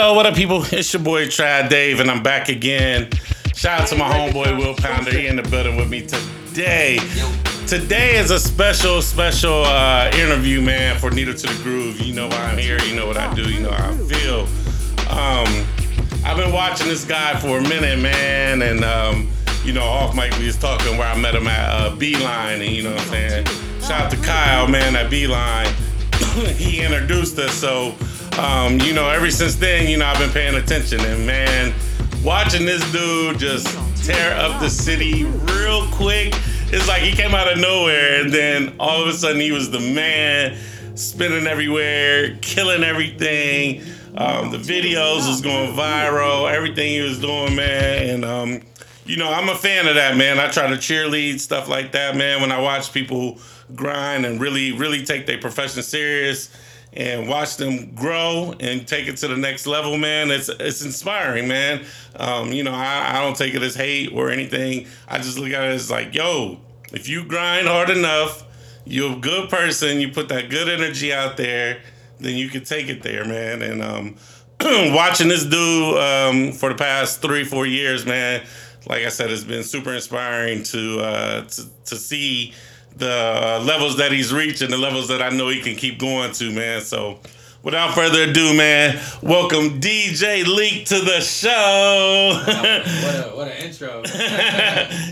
Oh, what up, people? It's your boy Trav Dave, and I'm back again. Shout out to my homeboy Will Pounder. He in the building with me today. Today is a special, special uh, interview, man, for Needle to the Groove. You know why I'm here. You know what I do. You know how I feel. Um, I've been watching this guy for a minute, man, and um, you know, off mic we was talking where I met him at uh, Beeline, and you know what I'm saying. Shout out to Kyle, man, at Beeline. he introduced us, so um, you know, ever since then, you know, I've been paying attention, and man, watching this dude just tear up the city real quick. It's like he came out of nowhere, and then all of a sudden he was the man, spinning everywhere, killing everything. Um, the videos was going viral, everything he was doing, man, and um, you know, I'm a fan of that, man. I try to cheerlead stuff like that, man. When I watch people grind and really, really take their profession serious and watch them grow and take it to the next level, man. It's it's inspiring, man. Um, you know, I, I don't take it as hate or anything. I just look at it as like, yo, if you grind hard enough, you're a good person, you put that good energy out there, then you can take it there, man. And um, watching this dude um, for the past three, four years, man, like I said, it's been super inspiring to uh, to, to see the levels that he's reaching, the levels that I know he can keep going to, man. So without further ado, man, welcome DJ Leek to the show. what, a, what an intro.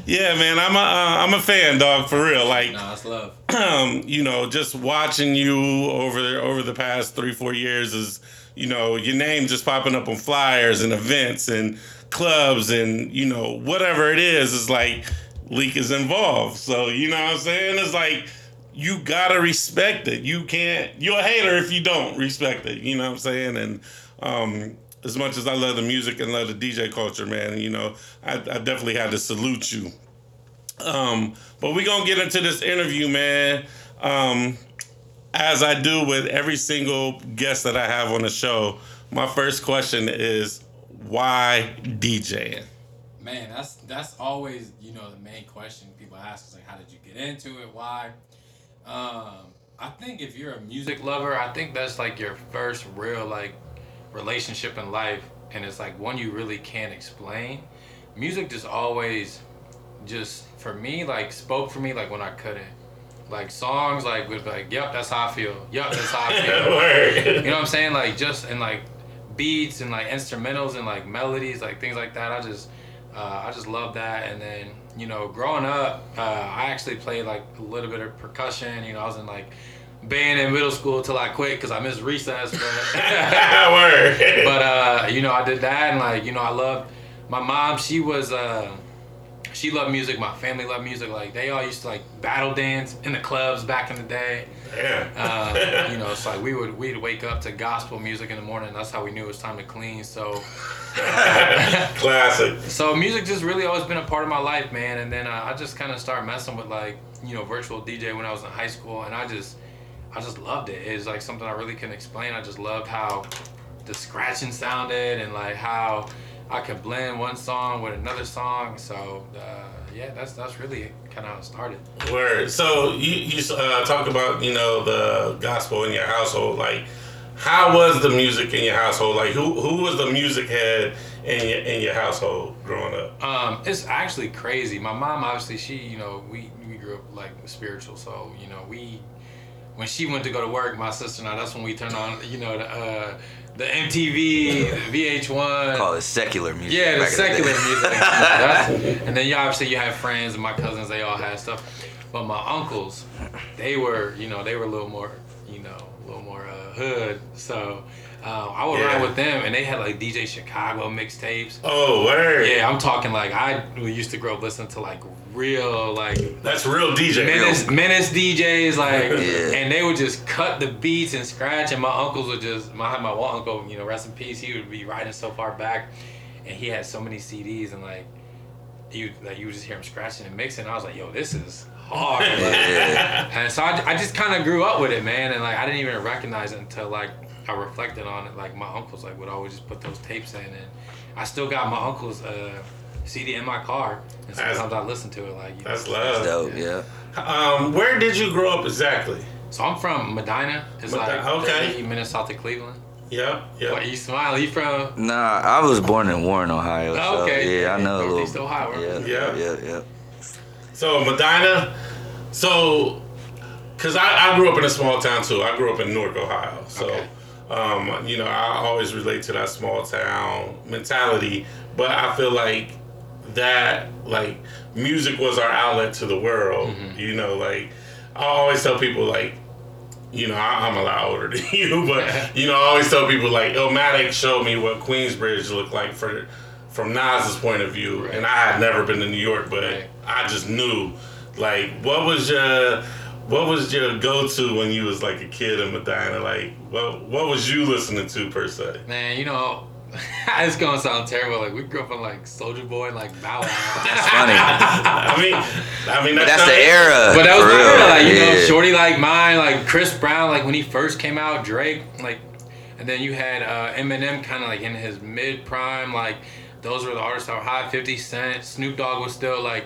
yeah, man, I'm a uh, I'm a fan, dog, for real. Like, nah, it's love. Um, you know, just watching you over over the past three four years is, you know, your name just popping up on flyers and events and clubs and you know whatever it is is like Leek is involved. So you know what I'm saying? It's like you gotta respect it. You can't. You're a hater if you don't respect it. You know what I'm saying? And um, as much as I love the music and love the DJ culture, man, you know, I, I definitely had to salute you. Um, but we gonna get into this interview, man. Um, as I do with every single guest that I have on the show, my first question is why DJing? Man, that's that's always you know the main question people ask is like, how did you get into it? Why? Um, I think if you're a music lover, I think that's like your first real like relationship in life, and it's like one you really can't explain. Music just always, just for me, like spoke for me like when I couldn't. Like songs, like would be like, yep, that's how I feel. Yep, that's how I feel. you know what I'm saying? Like just and like beats and like instrumentals and like melodies, like things like that. I just uh, I just love that. And then, you know, growing up, uh, I actually played like a little bit of percussion. You know, I was in like band in middle school till I quit because I missed recess. But, but uh, you know, I did that and like, you know, I loved my mom. She was, uh, she loved music. My family loved music. Like they all used to like battle dance in the clubs back in the day. Yeah. Uh, you know, it's like we would we'd wake up to gospel music in the morning. That's how we knew it was time to clean. So. Classic. So music just really always been a part of my life, man. And then uh, I just kind of started messing with like you know virtual DJ when I was in high school, and I just I just loved it. It's like something I really couldn't explain. I just loved how the scratching sounded and like how I could blend one song with another song. So uh, yeah, that's that's really kind of how it started. Word. So you you uh, talk about you know the gospel in your household, like how was the music in your household? Like who who was the music head in your in your household growing up? Um, it's actually crazy. My mom obviously she you know we we grew up like spiritual, so you know we when she went to go to work, my sister and I that's when we turned on you know the. Uh, the MTV, VH1. Call it secular music. Yeah, the secular the music. and then you obviously you have friends and my cousins. They all had stuff, but my uncles, they were you know they were a little more you know a little more uh, hood. So uh, I would yeah. ride with them, and they had like DJ Chicago mixtapes. Oh, word. Yeah, I'm talking like I used to grow up listening to like real like that's real DJ. Menace, menace DJs like, yeah. and they would just cut the beats and scratch, and my uncles would just my my one uncle, you know, rest in peace. He would be riding so far back, and he had so many CDs, and like you like you would just hear him scratching and mixing. I was like, yo, this is hard. yeah. And so I, I just kind of grew up with it, man, and like I didn't even recognize it until like I reflected on it. Like my uncles like would always just put those tapes in, and I still got my uncle's uh, CD in my car, and sometimes that's, I listen to it. Like that's know, love. That's dope. Yeah. Um, where did you grow up exactly? So I'm from Medina. It's Medina, like okay. 30 minutes south of Cleveland. Yep. Yep. What you smile? You from? Nah, I was born in Warren, Ohio. Oh, okay. So, yeah, I know a little. Ohio. Yeah, Yeah. yeah, yeah, yeah. So Medina, so because I, I grew up in a small town too. I grew up in Newark, Ohio. So Okay. Um, you know, I always relate to that small town mentality. But I feel like that like music was our outlet to the world. Mm-hmm. You know, like I always tell people like. You know, I, I'm a lot older than you, but you know, I always tell people like Illmatic showed me what Queensbridge looked like for from Nas's point of view, Right. and I had never been to New York, but Right. I just knew. Like, what was your what was your go to when you was like a kid in Medina? Like, what what was you listening to per se? Man, you know, it's gonna sound terrible. Like we grew up on like Soulja Boy and like Bow Wow. It's funny. I mean, I mean But that's not- the era. But that was the era, like you know, Shorty like mine, like Chris Brown, like when he first came out, Drake, like, and then you had uh, Eminem, kind of like in his mid prime, like those were the artists that were high. Fifty Cent, Snoop Dogg was still like,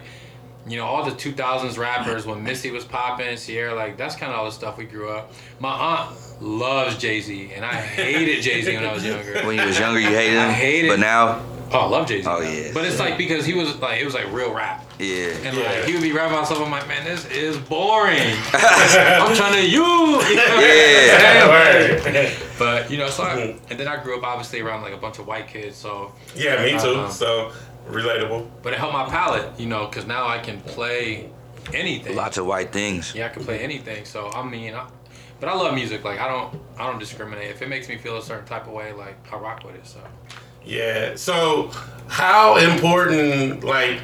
you know, all the two thousands rappers when Missy was popping, Ciara, like that's kind of all the stuff we grew up. My aunt loves Jay Z, and I hated Jay Z when I was younger. When you was younger, you hated him. I hated- But now, Oh, I love Jay Z. Oh, yeah. But it's like because he was like it was like real rap. yeah. And Yeah. like he would be rapping about stuff. I'm like, man, this is boring. I'm trying to you. you know? Yeah. Right. But you know, so I, Mhm. and then I grew up obviously around like a bunch of white kids. So, yeah, me too. Uh-huh. So relatable. but it helped my palate, you know, because now I can play anything. Lots of white things. Yeah, I can play anything. So I mean, I, but I love music. Like I don't, I don't discriminate. If it makes me feel a certain type of way, like I rock with it. So. Yeah. So, how important like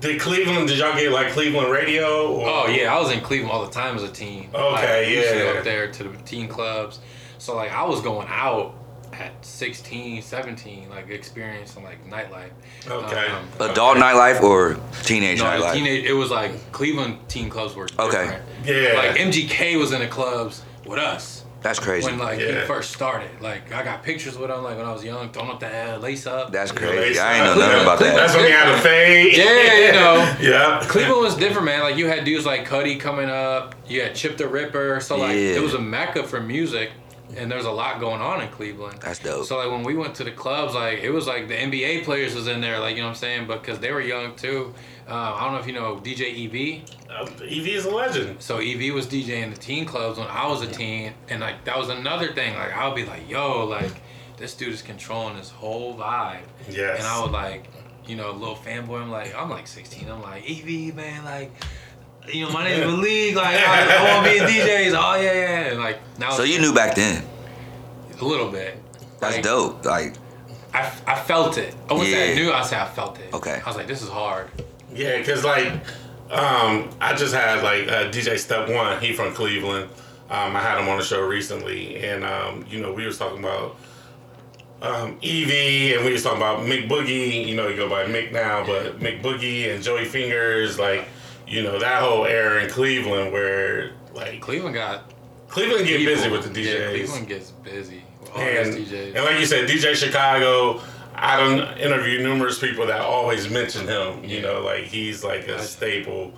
did Cleveland? Did y'all get like Cleveland radio? Or? Oh yeah, I was in Cleveland all the time as a teen. Okay, like, I used to go yeah. up there to the teen clubs. So like I was going out at 16, 17, like experiencing like nightlife. Okay. Um, Adult nightlife or teenage No, nightlife? teenage. It was like Cleveland teen clubs were Okay. different. Yeah. Like MGK was in the clubs with us That's crazy. when like he first started. Like I got pictures with him like when I was young, throwing up the uh, lace up. That's crazy. they I ain't know nothing about that. That's when he had a fade. Yeah, you know. yeah. Cleveland was different, man. Like you had dudes like Cudi coming up. You had Chip tha Ripper. So like Yeah. it was a mecca for music, and there's a lot going on in Cleveland. That's dope. So like when we went to the clubs, like it was like the NBA players was in there, like you know what I'm saying, but because they were young too. Uh, I don't know if you know DJ EV. Uh, Evie is a legend. So EV was DJing the teen clubs when I was a teen, and like that was another thing. Like I'll be like, yo, like this dude is controlling this whole vibe. Yes. And I would like, you know, a little fanboy. I'm like, I'm like 16. I'm like, EV, man, like, you know, my name's Malik. Like, I, I want to be in DJs. Oh yeah, yeah. And like now. So you knew back then. a little bit. That's Like, dope. Like, I, I felt it. I wouldn't say I knew. I say I felt it. Okay. I was like, this is hard. Yeah, cause like, um, I just had like uh, DJ Step One. He from Cleveland. Um, I had him on the show recently, and um, you know we was talking about um, Evie, and we was talking about Mick Boogie. You know, you go by Mick now, but Mick Boogie and Joey Fingers, like, you know that whole era in Cleveland where like Cleveland got Cleveland get people. busy with the DJs. Yeah, Cleveland gets busy. with All and, DJs. and like you said, DJ Chicago. I don't interview numerous people that always mention him. You know, like he's like a staple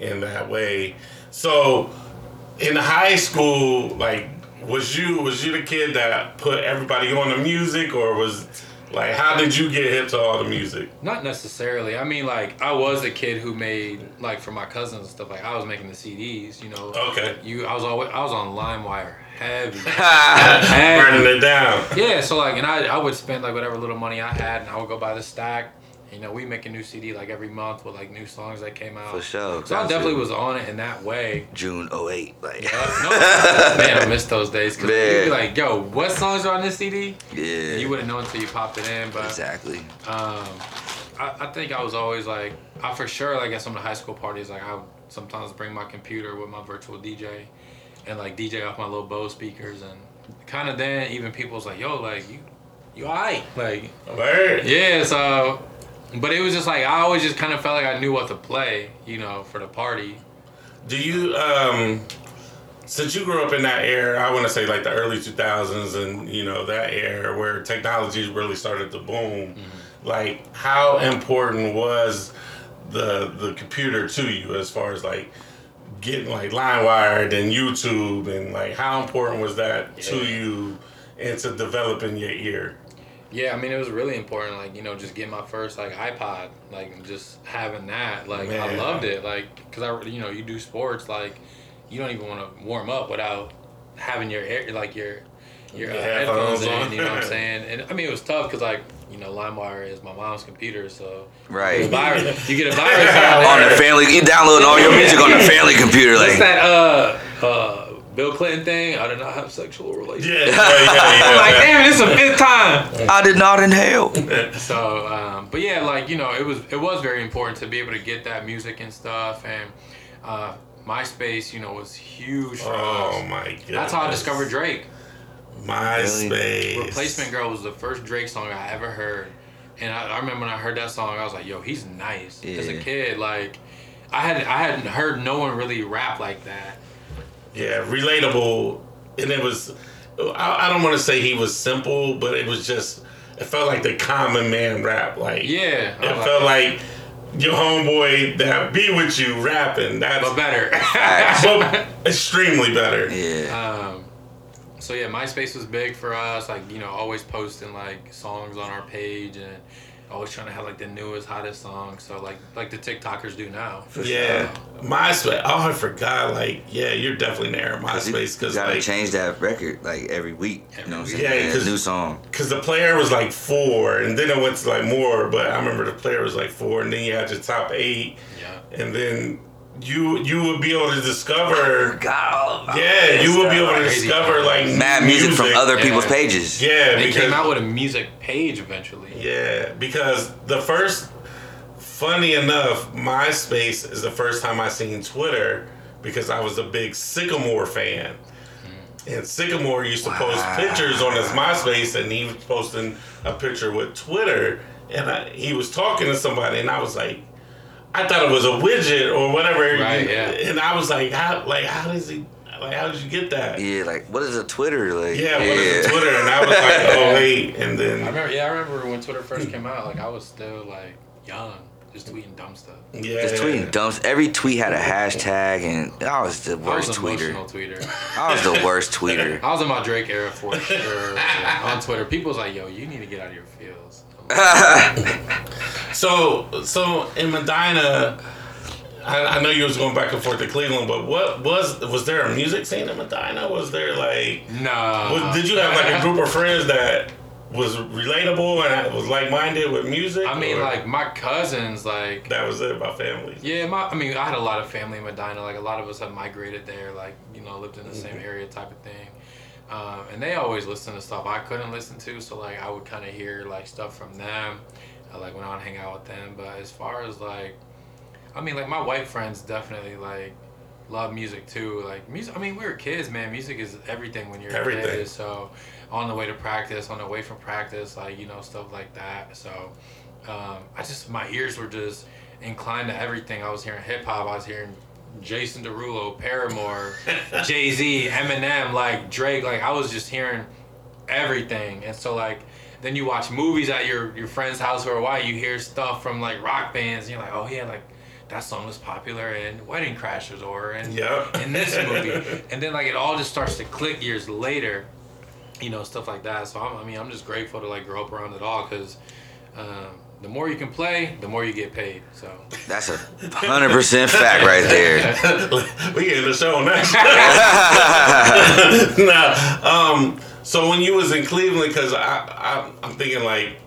in that way. So, in high school, like, was you was you the kid that put everybody on the music, or was like how did you get hip to all the music? Not necessarily. I mean, like I was a kid who made like for my cousins and stuff. Like I was making the CDs. You know. Okay, You, I was always, I was on LimeWire heavy. burning it down. Yeah, so like, and I, I would spend like whatever little money I had, and I would go buy the stack. You know, we make a new CD like every month with like new songs that came out. for sure. So I definitely was on it in that way. June 08. Like, Uh, no, man, I miss those days because you'd be like, "Yo, what songs are on this CD?" yeah. And you wouldn't know until you popped it in. But exactly. um, I, I think I was always like, I for sure like at some of the high school parties, like I would sometimes bring my computer with my virtual DJ, and like DJ off my little Bose speakers, and kind of then even people was like, "Yo, like you, you alright?" Like Word. yeah, so. But it was just like I always just kind of felt like I knew what to play, you know, for the party. Do you um since you grew up in that era, I want to say like the early 2000s and you know that era where technology really started to boom. Like how important was the the computer to you as far as like getting like LimeWire and YouTube and like how important was that to Yeah. you into developing your ear? Yeah, I mean it was really important. Like you know, just getting my first like iPod, like just having that. Like I loved it. Like because I you know you do sports like you don't even want to warm up without having your air like your your uh, Your headphones, headphones on. in. You know what I'm saying? And I mean it was tough because like you know LimeWire is my mom's computer, so Right. the virus, you get a virus on the family, you downloading all your music on the family computer, What's like. that uh uh Bill Clinton thing? I did not have sexual relations. Yeah, yeah, yeah. I'm like, yeah. damn, this is the fifth time. I did not inhale. So, um, but yeah, like you know, it was it was very important to be able to get that music and stuff, and uh, MySpace, you know, was huge for Oh us. my god, That's how I discovered Drake. MySpace. Replacement Girl was the first Drake song I ever heard, and I, I remember when I heard that song, I was like, "Yo, he's nice." As a kid, like, I had I hadn't heard no one really rap like that. Yeah, relatable, and it was. I, I don't want to say he was simple, but it was just. It felt like the common man rap. Like Yeah, I it was felt like your homeboy that be with you rapping. That's but better. but extremely better. Yeah. Um, so yeah, MySpace was big for us. Like you know, always posting like songs on our page and always trying to have like the newest, hottest song. So like like the TikTokers do now. Yeah, MySpace. Oh, I forgot. Like, yeah, you're definitely there, Cause you, MySpace, you because gotta like, change that record like every week. You know what I'm saying? Yeah, Yeah, 'cause- new song. because the player was like four, and then it went to like more. But I remember the player was like four, and then you had your top eight, Yeah. and then you you would be able to discover. God. Yeah, you would be able to discover stuff. like Mad new music from other Yeah. people's pages. Yeah, They because came out with a music page eventually. yeah, because the first, funny enough, MySpace is the first time I seen Twitter because I was a big Sycamore fan. Hmm. And Sycamore used to post pictures on his MySpace, and he was posting a picture with Twitter. And I, he was talking to somebody, and I was like, I thought it was a widget or whatever. Right, yeah. And I was like, how, like, how does he, like, how did you get that? Yeah, Yeah, like what is a Twitter? Like Yeah, what is a Twitter? And I was like, oh wait, and I then remember. Yeah, I remember when Twitter first came out. Like I was still like young, just tweeting dumb stuff. yeah, Just tweeting dumps. Every tweet had a hashtag, and I was the I was worst tweeter. tweeter. I was the worst tweeter. I was in my Drake era for sure. Yeah, on Twitter, people was like, "Yo, you need to get out of your feels." So, so in Medina, I, I know you was going back and forth to Cleveland, but what was was there a music scene in Medina? Was there like, No. was, did you have like a group of friends that was relatable and was like minded with music? I mean, or like my cousins, like that was it about family. yeah, my. I mean, I had a lot of family in Medina. Like a lot of us had migrated there. Like you know, lived in the mm-hmm. same area, type of thing. Um, and they always listen to stuff I couldn't listen to, so like I would kind of hear like stuff from them, uh, like when I would hang out with them. But as far as like, I mean, like my white friends definitely like love music too. Like music. I mean, we were kids, man. Music is everything when you're a kid. So on the way to practice, on the way from practice, like you know stuff like that. So um, I just my ears were just inclined to everything. I was hearing hip hop. I was hearing Jason Derulo, Paramore, Jay Z, Eminem, like Drake. Like I was just hearing everything. And so like then you watch movies at your your friend's house are white. You hear stuff from like rock bands. And you're like, oh yeah, like that song was popular in Wedding Crashers or in Yep. in this movie. and then like it all just starts to click years later. You know stuff like that. So I'm, I mean I'm just grateful to like grow up around it all because. Um, the more you can play, the more you get paid. So That's a hundred percent fact right there. we getting the show next. nah. Um. So when you was in Cleveland, because I, I I'm thinking like,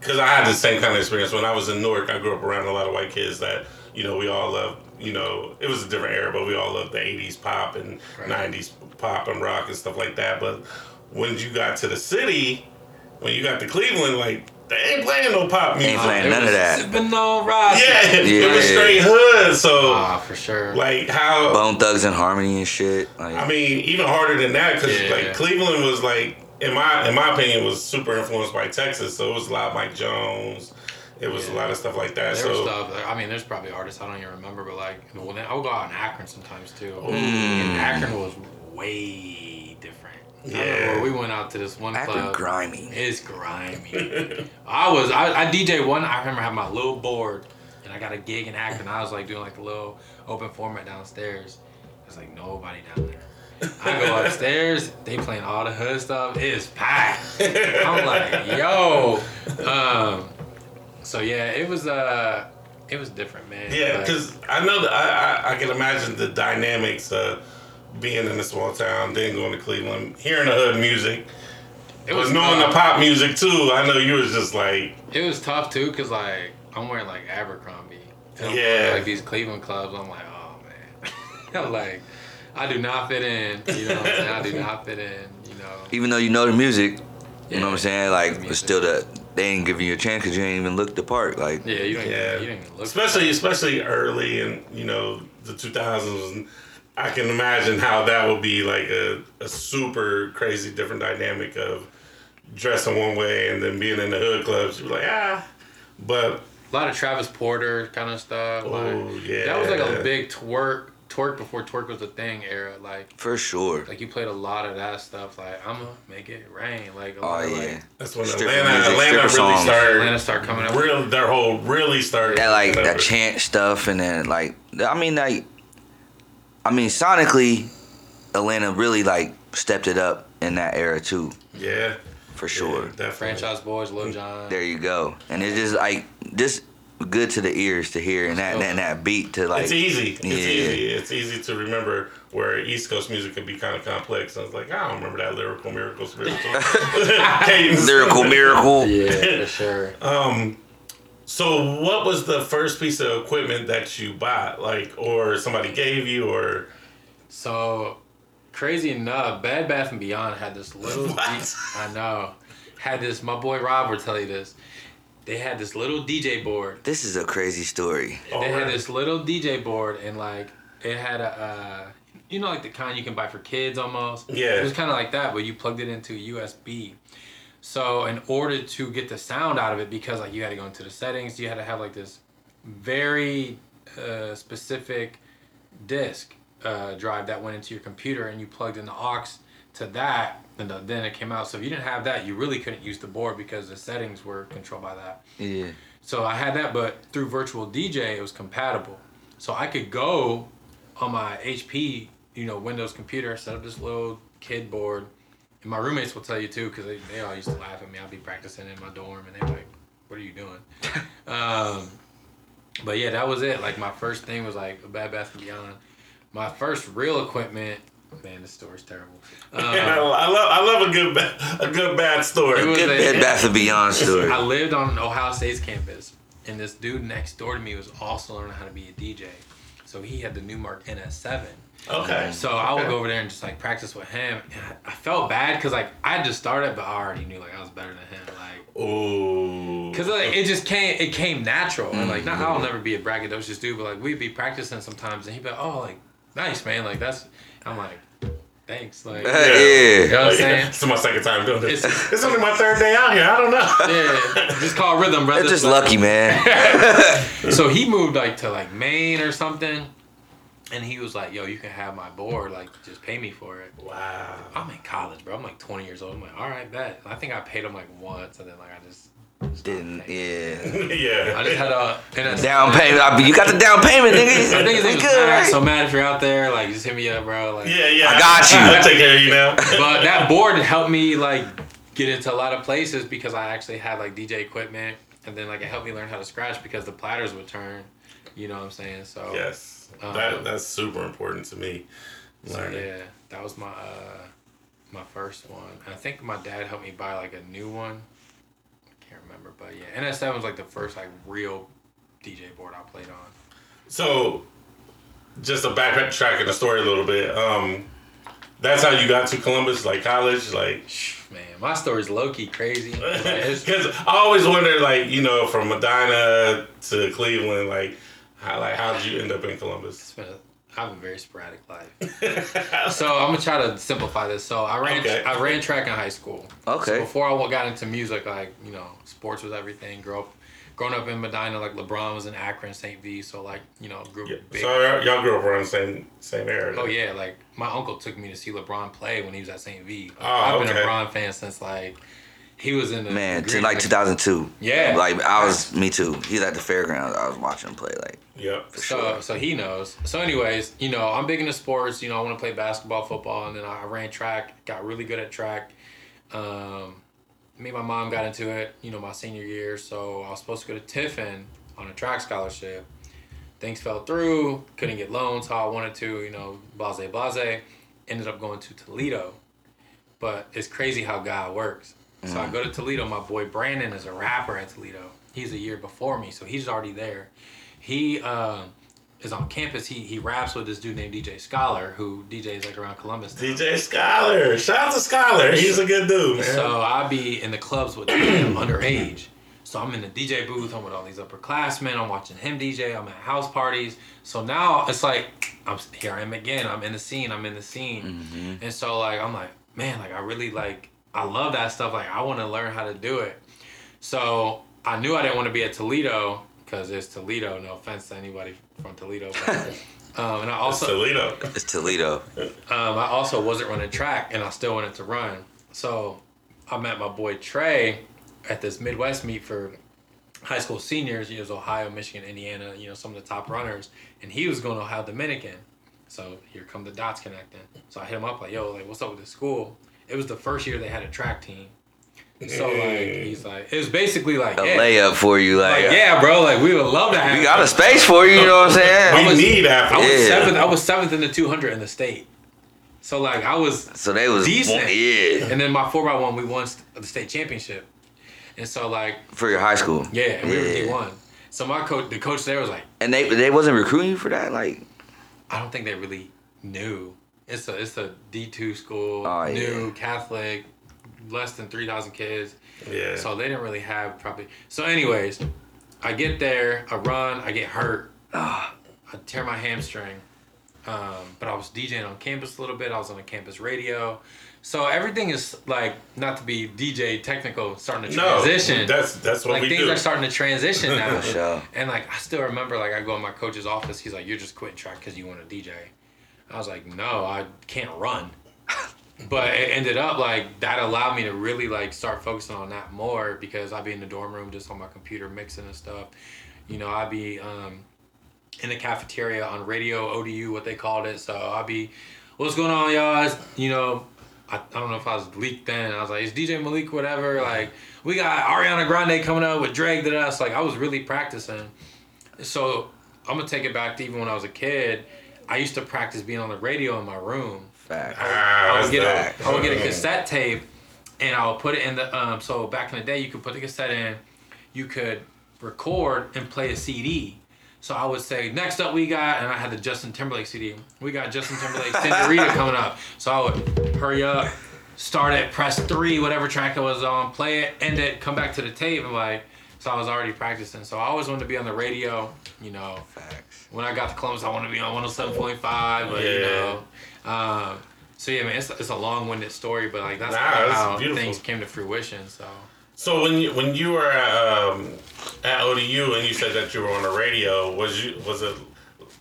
because I had the same kind of experience when I was in Newark. I grew up around a lot of white kids that you know we all love. You know, it was a different era, but we all loved the '80s pop and Right. '90s pop and rock and stuff like that. But when you got to the city, when you got to Cleveland, like they ain't playing no pop music. Ain't playing It none of was that. Sipping on rocks. Yeah, it was Yeah. straight hood. So Ah, for sure. like how Bone Thugs and Harmony and shit. Like, I mean, even harder than that because Yeah. like Cleveland was like, in my in my opinion, was super influenced by Texas. So it was a lot of Mike Jones. It was a lot of stuff like that. There was so stuff. I mean, there's probably artists I don't even remember, but like, well, then I'll go out in Akron sometimes too. Mm. And Akron was way different. I Yeah. remember we went out to this one Akron club. grimy. It's grimy. I was I, I DJ one. I remember having my little board, and I got a gig in Akron. I was like doing like a little open format downstairs. There's like nobody down there. I go upstairs, they playing all the hood stuff. It is packed. I'm like, yo. Um, so yeah, it was uh, it was different, man. Yeah, Like, because I know that I, I I can imagine the dynamics of being in a small town, then going to Cleveland, hearing the hood music. it was was knowing the pop music too. I know you was just like, It was tough too, cause like I'm wearing like Abercrombie. And Yeah. Like these Cleveland clubs, I'm like, oh man. I'm like, I do not fit in. You know what I'm saying? I do not fit in. You know. Even though you know the music, you know what I'm saying? Like, The but still, the they ain't giving you a chance because you ain't even looked the part. Like, Yeah, you didn't. yeah, You didn't look. especially especially early in you know the 2000s. I can imagine how that would be like a, a super crazy different dynamic of dressing one way and then being in the hood clubs. You're like ah, but a lot of Travis Porter kind of stuff. Oh, like, yeah. That was like a big twerk, twerk before twerk was a thing era. Like, for sure. like you played a lot of that stuff. Like, I'ma make it rain. Like, a Oh lot of, yeah. like, that's when Stripper Atlanta music, Atlanta really stripper songs. started. Atlanta started coming up. Real, their whole really started. that like that chant stuff and then like I mean like I mean sonically Atlanta really like stepped it up in that era too Yeah, for sure. Yeah, definitely. Franchise Boys, Lil Jon. There you go. And it's just like just good to the ears to hear and that and that beat to like It's easy. It's Yeah. easy. It's easy to remember where East Coast music can be kind of complex. I was like, I don't remember that lyrical miracle spiritual cadence. lyrical miracle. Yeah, for sure. Um, so what was the first piece of equipment that you bought, like, or somebody gave you, or So crazy enough, Bed Bath and Beyond had this little. What? I know, had this. My boy Rob will tell you this. They had this little DJ board. This is a crazy story. they Alright. had this little DJ board, and like it had a, uh, you know, like the kind you can buy for kids almost. Yeah. It was kind of like that, but you plugged it into a USB. So in order to get the sound out of it, because like you had to go into the settings, you had to have like this very uh, specific disk uh, drive that went into your computer, and you plugged in the aux to that, and the, then it came out. So if you didn't have that, you really couldn't use the board because the settings were controlled by that. Yeah. So I had that, but through Virtual DJ, it was compatible. So I could go on my HP, you know, Windows computer, set up this little kid board. And my roommates will tell you too, because they, they all used to laugh at me. I'd be practicing in my dorm, and they're like, "What are you doing?" um, but yeah, that was it. Like my first thing was like a Bed Bath and Beyond. My first real equipment. Man, this story's terrible. Um, I love, I love a good, ba- a good bad story. It was- Good Bed Bath and Beyond story. I lived on Ohio State's campus, and this dude next door to me was also learning how to be a DJ. So he had the Numark NS7. Okay. So I would Okay. go over there and just like practice with him. And I I felt bad because like I had just started, but I already knew like I was better than him. Like, Ooh. cause like it just came, it came natural. And like, not, Mm-hmm. I'll never be a braggadocious dude, but like we'd be practicing sometimes, and he'd be like, "Oh, like nice man, like that's." I'm like, thanks, like. yeah. You know what I'm Like, saying? This is my second time doing this. It's- It's, only my third day out here. I don't know. Yeah, just call rhythm, brother. They're just lucky, man. So he moved like to like Maine or something, and he was like, "Yo, you can have my board. Like, just pay me for it." Wow. I'm in college, bro. I'm like 20 years old. I'm like, all right, bet. I think I paid him like once, and then like I just Didn't yeah. yeah. I just had a and a Down payment. I- You got the down payment, nigga. I think it's good, right? so mad if you're out there, like just hit me up, bro. Like, Yeah, yeah. I got you. I'll take care of you now. but that board helped me like get into a lot of places because I actually had like DJ equipment, and then like it helped me learn how to scratch because the platters would turn. You know what I'm saying? So yes. Uh-huh. that that's super important to me. So yeah, that was my uh my first one. I think my dad helped me buy like a new one. I can't remember, but yeah, NS7 was like the first like real DJ board I played on. So, just to backtrack in the story a little bit. Um, that's how you got to Columbus, like college, like. Man, my story's low key crazy. Because I always wonder, like you know, from Medina to Cleveland, like how like how did you end up in Columbus? it's been a, I have a very sporadic life. So I'm gonna try to simplify this. So I ran Okay. I ran track in high school. Okay. So before I got into music, like you know, sports was everything. Grew up, growing up in Medina, like LeBron was in Akron, St. V. So like you know, grew Yeah. big. So y'all- y'all grew up around the same same area. Oh yeah, like my uncle took me to see LeBron play when he was at St. V. Like, Oh, I've been a LeBron fan since like He was in the Man, to like 2002. Yeah. Like I was, me too. He was at the fairgrounds. I was watching him play. Like Yep. for So, sure. so he knows. So, anyways, you know, I'm big into sports. You know, I want to play basketball, football, and then I ran track. Got really good at track. Um, me and my mom got into it. You know, my senior year. So I was supposed to go to Tiffin on a track scholarship. Things fell through. Couldn't get loans how I wanted to. You know, blase blase. Ended up going to Toledo. But it's crazy how God works. So I go to Toledo. My boy Brandon is a rapper at Toledo. He's a year before me, so he's already there. He um, is on campus. He he raps with this dude named DJ Scholar, who DJs like around Columbus. now. DJ Scholar. Shout out to Scholar. He's a good dude, man. So I be in the clubs with him underage. So I'm in the DJ booth. I'm with all these upperclassmen. I'm watching him DJ. I'm at house parties. So now it's like I'm here. I am again. I'm in the scene. I'm in the scene. Mm-hmm. And so like I'm like man, like I really like I love that stuff. Like I want to learn how to do it. So I knew I didn't want to be at Toledo because it's Toledo. No offense to anybody from Toledo, but um, and I It's also Toledo. It's Toledo. um, I also wasn't running track, and I still wanted to run. So I met my boy Trey at this Midwest meet for high school seniors. You know, Ohio, Michigan, Indiana. You know, some of the top runners, and he was going to Ohio Dominican. So here come the dots connecting. So I hit him up like, "Yo, like, what's up with this school?" It was the first year they had a track team. So like, mm. he's like, it was basically like, A yeah, layup for you, like, like, yeah, bro, like we would love to have. we got a space for you. You know what I'm saying? We was- need after. I was Yeah. seventh. I was seventh in the 200 in the state. So like I was So they was Decent. yeah And then my four x one, we won the state championship. And so like, for your high school. yeah, we were D one. So my coach, the coach there was like, And they they wasn't recruiting you for that. Like I don't think they really knew. It's a it's a D two school, Oh, yeah. new Catholic, less than three thousand kids. Yeah. So they didn't really have probably. So anyways, I get there, I run, I get hurt, ah, I tear my hamstring. Um, but I was DJing on campus a little bit. I was on a campus radio. So everything is like not to be DJ technical, starting to transition. no, transition. that's that's what like we things do. are starting to transition now. for sure. And like I still remember, like I go in my coach's office. He's like, "You're just quitting track because you want to DJ." I was like, "No, I can't run." But it ended up like that allowed me to really like start focusing on that more because I'd be in the dorm room just on my computer mixing and stuff. You know, I'd be um, in the cafeteria on radio ODU, what they called it. So I'd be, "What's going on, y'all?" It's, you know, I, I don't know if I was leaked then. I was like, "It's DJ Malik, whatever." Like, we got Ariana Grande coming up with Drake. That us like I was really practicing. So I'm gonna take it back to even when I was a kid. I used to practice being on the radio in my room. Fact. I would get a, would get a cassette tape, and I would put it in the um. So back in the day, you could put the cassette in, you could record and play a CD. So I would say, next up we got, and I had the Justin Timberlake CD. We got Justin Timberlake Senorita coming up. So I would hurry up, start it, press three, whatever track it was on, play it, end it, come back to the tape, and like. So I was already practicing. So I always wanted to be on the radio. You know. When I got to Columbus, I wanted to be on 107.5, but you know. Um, so yeah, man, it's, it's a long-winded story, but like that's Nah, that's how beautiful. things came to fruition. So So when you when you were at, um, at ODU and you said that you were on the radio, was you was it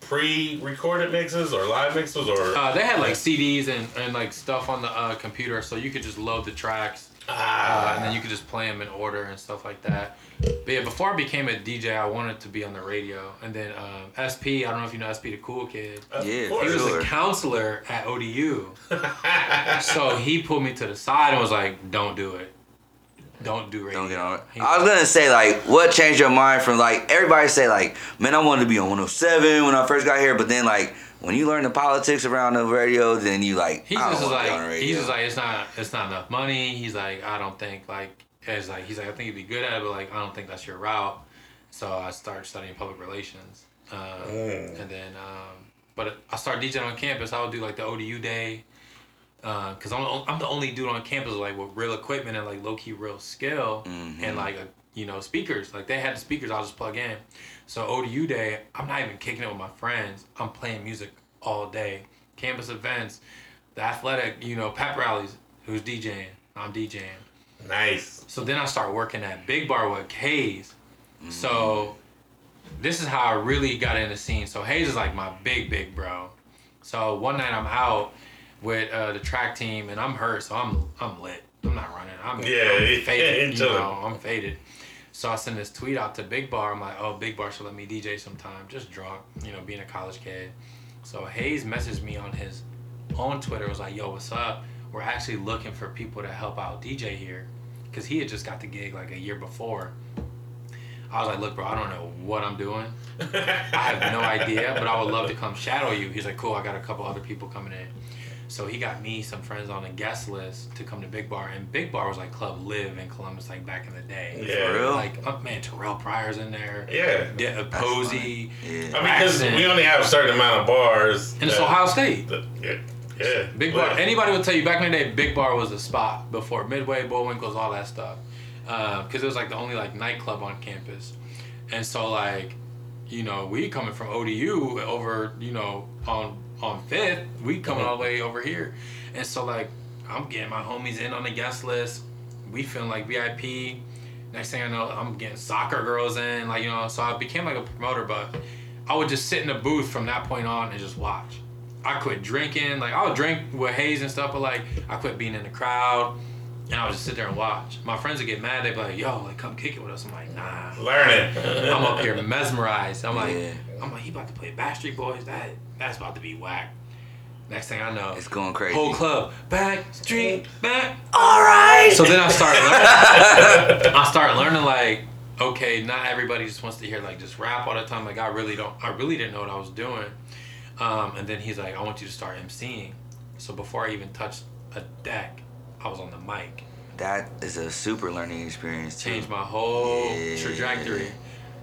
pre-recorded mixes or live mixes or? uh, they had like CDs and, and like stuff on the uh, computer, so you could just load the tracks, uh, ah, and then you could just play them in order and stuff like that. But yeah, before I became a DJ, I wanted to be on the radio, and then um, SP. I don't know if you know SP, the cool kid. of Yeah. He was Sure. a counselor at ODU. so he pulled me to the side and was like, "Don't do it. Don't do radio." Don't get on it. He- I was gonna say like, what changed your mind from like everybody say like, man, I wanted to be on 107 when I first got here, but then like when you learn the politics around the radio, then you like, He's I don't just wanna be on like he's just like, it's not, it's not enough money. He's like, I don't think like, it's like, he's like, I think you'd be good at it, but like, I don't think that's your route. So I start studying public relations, um, Mm. and then, um, but I start DJing on campus. I would do like the ODU day, because I'm the- I'm the only dude on campus like with real equipment and like low key real skill Mhm. and like a, you know speakers. Like they had the speakers, I'll just plug in. So ODU day, I'm not even kicking it with my friends. I'm playing music all day. Campus events, the athletic, you know, pep rallies. Who's DJing? I'm DJing. nice. So then I start working at Big Bar with Hayes. So this is how I really got in the scene. So Hayes is like my big, big bro. So one night I'm out with uh, the track team and I'm hurt, so I'm I'm lit. I'm not running. I'm, Yeah, I'm yeah, faded. you know, I'm faded. So I send this tweet out to Big Bar. I'm like, oh, Big Bar should let me DJ sometime. Just drunk, you know, being a college kid. So Hayes messaged me on his own Twitter. Was like, yo, what's up? We're actually looking for people to help out DJ here, because he had just got the gig like a year before. I was like, look, bro, I don't know what I'm doing. I have no idea, but I would love to come shadow you. He's like, cool, I got a couple other people coming in. So he got me some friends on a guest list to come to Big Bar, and Big Bar was like Club Live in Columbus, like back in the day. Yeah. For real? Like, oh, man, Terrell Pryor's in there. Yeah. Yeah, uh, Posey. Yeah. I mean, because we only have a certain amount of bars. And it's Ohio State. that- yeah. Yeah. Big Bar. Anybody would tell you back in the day, Big Bar was a spot before Midway, Bullwinkles, all that stuff, uh, because it was like the only like nightclub on campus, and so like, you know, we coming from ODU over, you know, on on Fifth, we coming all the way over here, and so like, I'm getting my homies in on the guest list, we feeling like VIP. Next thing I know, I'm getting soccer girls in, like you know, so I became like a promoter, but I would just sit in a booth from that point on and just watch. I quit drinking. Like I would drink with Hayes and stuff, but like I quit being in the crowd, and I would just sit there and watch. My friends would get mad. They'd be like, "Yo, like come kick it with us." I'm like, "Nah." Learn it. I'm up here mesmerized. I'm like, Yeah. I'm like, he about to play Backstreet Boys. That that's about to be whack. Next thing I know, It's going crazy. whole club Backstreet Back. All right. So then I start learning. I start learning like, okay, not everybody just wants to hear like just rap all the time. Like I really don't. I really didn't know what I was doing. Um, and then he's like, I want you to start emceeing. So before I even touched a deck, I was on the mic. that is a super learning experience too. Changed my whole Yeah. trajectory.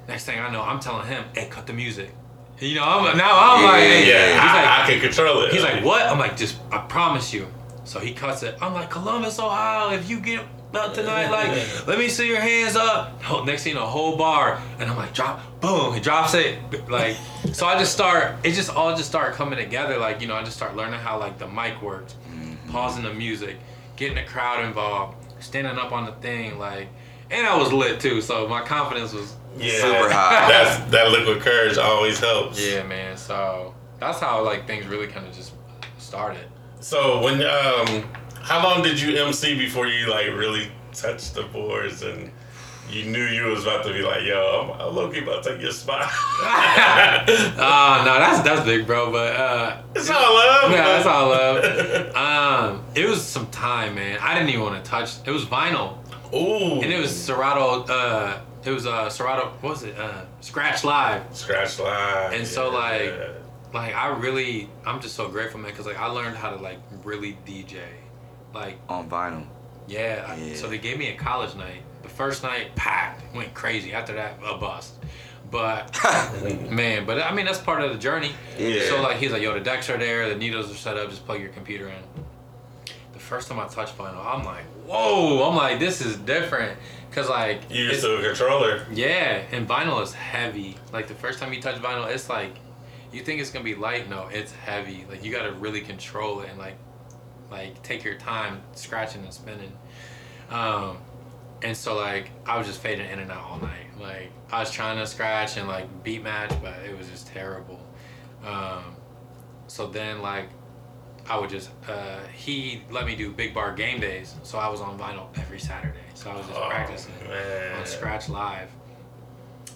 Next thing I know, I'm telling him, "Hey, cut the music." You know, I'm now I'm like, Yeah, hey, Yeah, he's I, like, I can control it. He's like, what? I'm like, just, I promise you. So he cuts it. I'm like, Columbus, Ohio, if you get up tonight, like, let me see your hands up. Oh, next thing you know, a whole bar. And I'm like, drop, boom. He drops it. Like, so I just start, it just all just start coming together. Like, you know, I just start learning how, like, the mic works, pausing the music, getting the crowd involved, standing up on the thing. Like, and I was lit too. So my confidence was, yeah, super high. That's that liquid courage always helps. yeah, man. So that's how, like, things really kind of just started. So when um, how long did you MC before you like really touched the boards and you knew you was about to be like, yo, I'm, I'm low key about to take your spot. Ah, no, that's that's big, bro. But uh, it's all love. yeah, that's all love. Um, it was some time, man. I didn't even want to touch. It was vinyl, Ooh. and it was Serato. Uh, it was uh Serato. What was it? Uh, Scratch Live. scratch live. And so, like, Like I really, I'm just so grateful, man, because like I learned how to like really DJ. Like on vinyl. yeah, Yeah. so they gave me a college night. The first night packed, went crazy. After that, a bust. But man, but I mean that's part of the journey. Yeah. So like he's like, yo, the decks are there, the needles are set up, just plug your computer in. The first time I touched vinyl, I'm like, whoa! I'm like, this is different, cause like you it's- used to a controller. yeah, and vinyl is heavy. Like the first time you touch vinyl, it's like you think it's gonna be light. No, it's heavy. Like you gotta really control it and like like take your time scratching and spinning. Um, and so like I was just fading in and out all night. Like I was trying to scratch and like beat match, but it was just terrible. Um, so then like I would just uh, he let me do big bar game days, so I was on vinyl every Saturday. So I was just Oh, practicing man. on Scratch Live.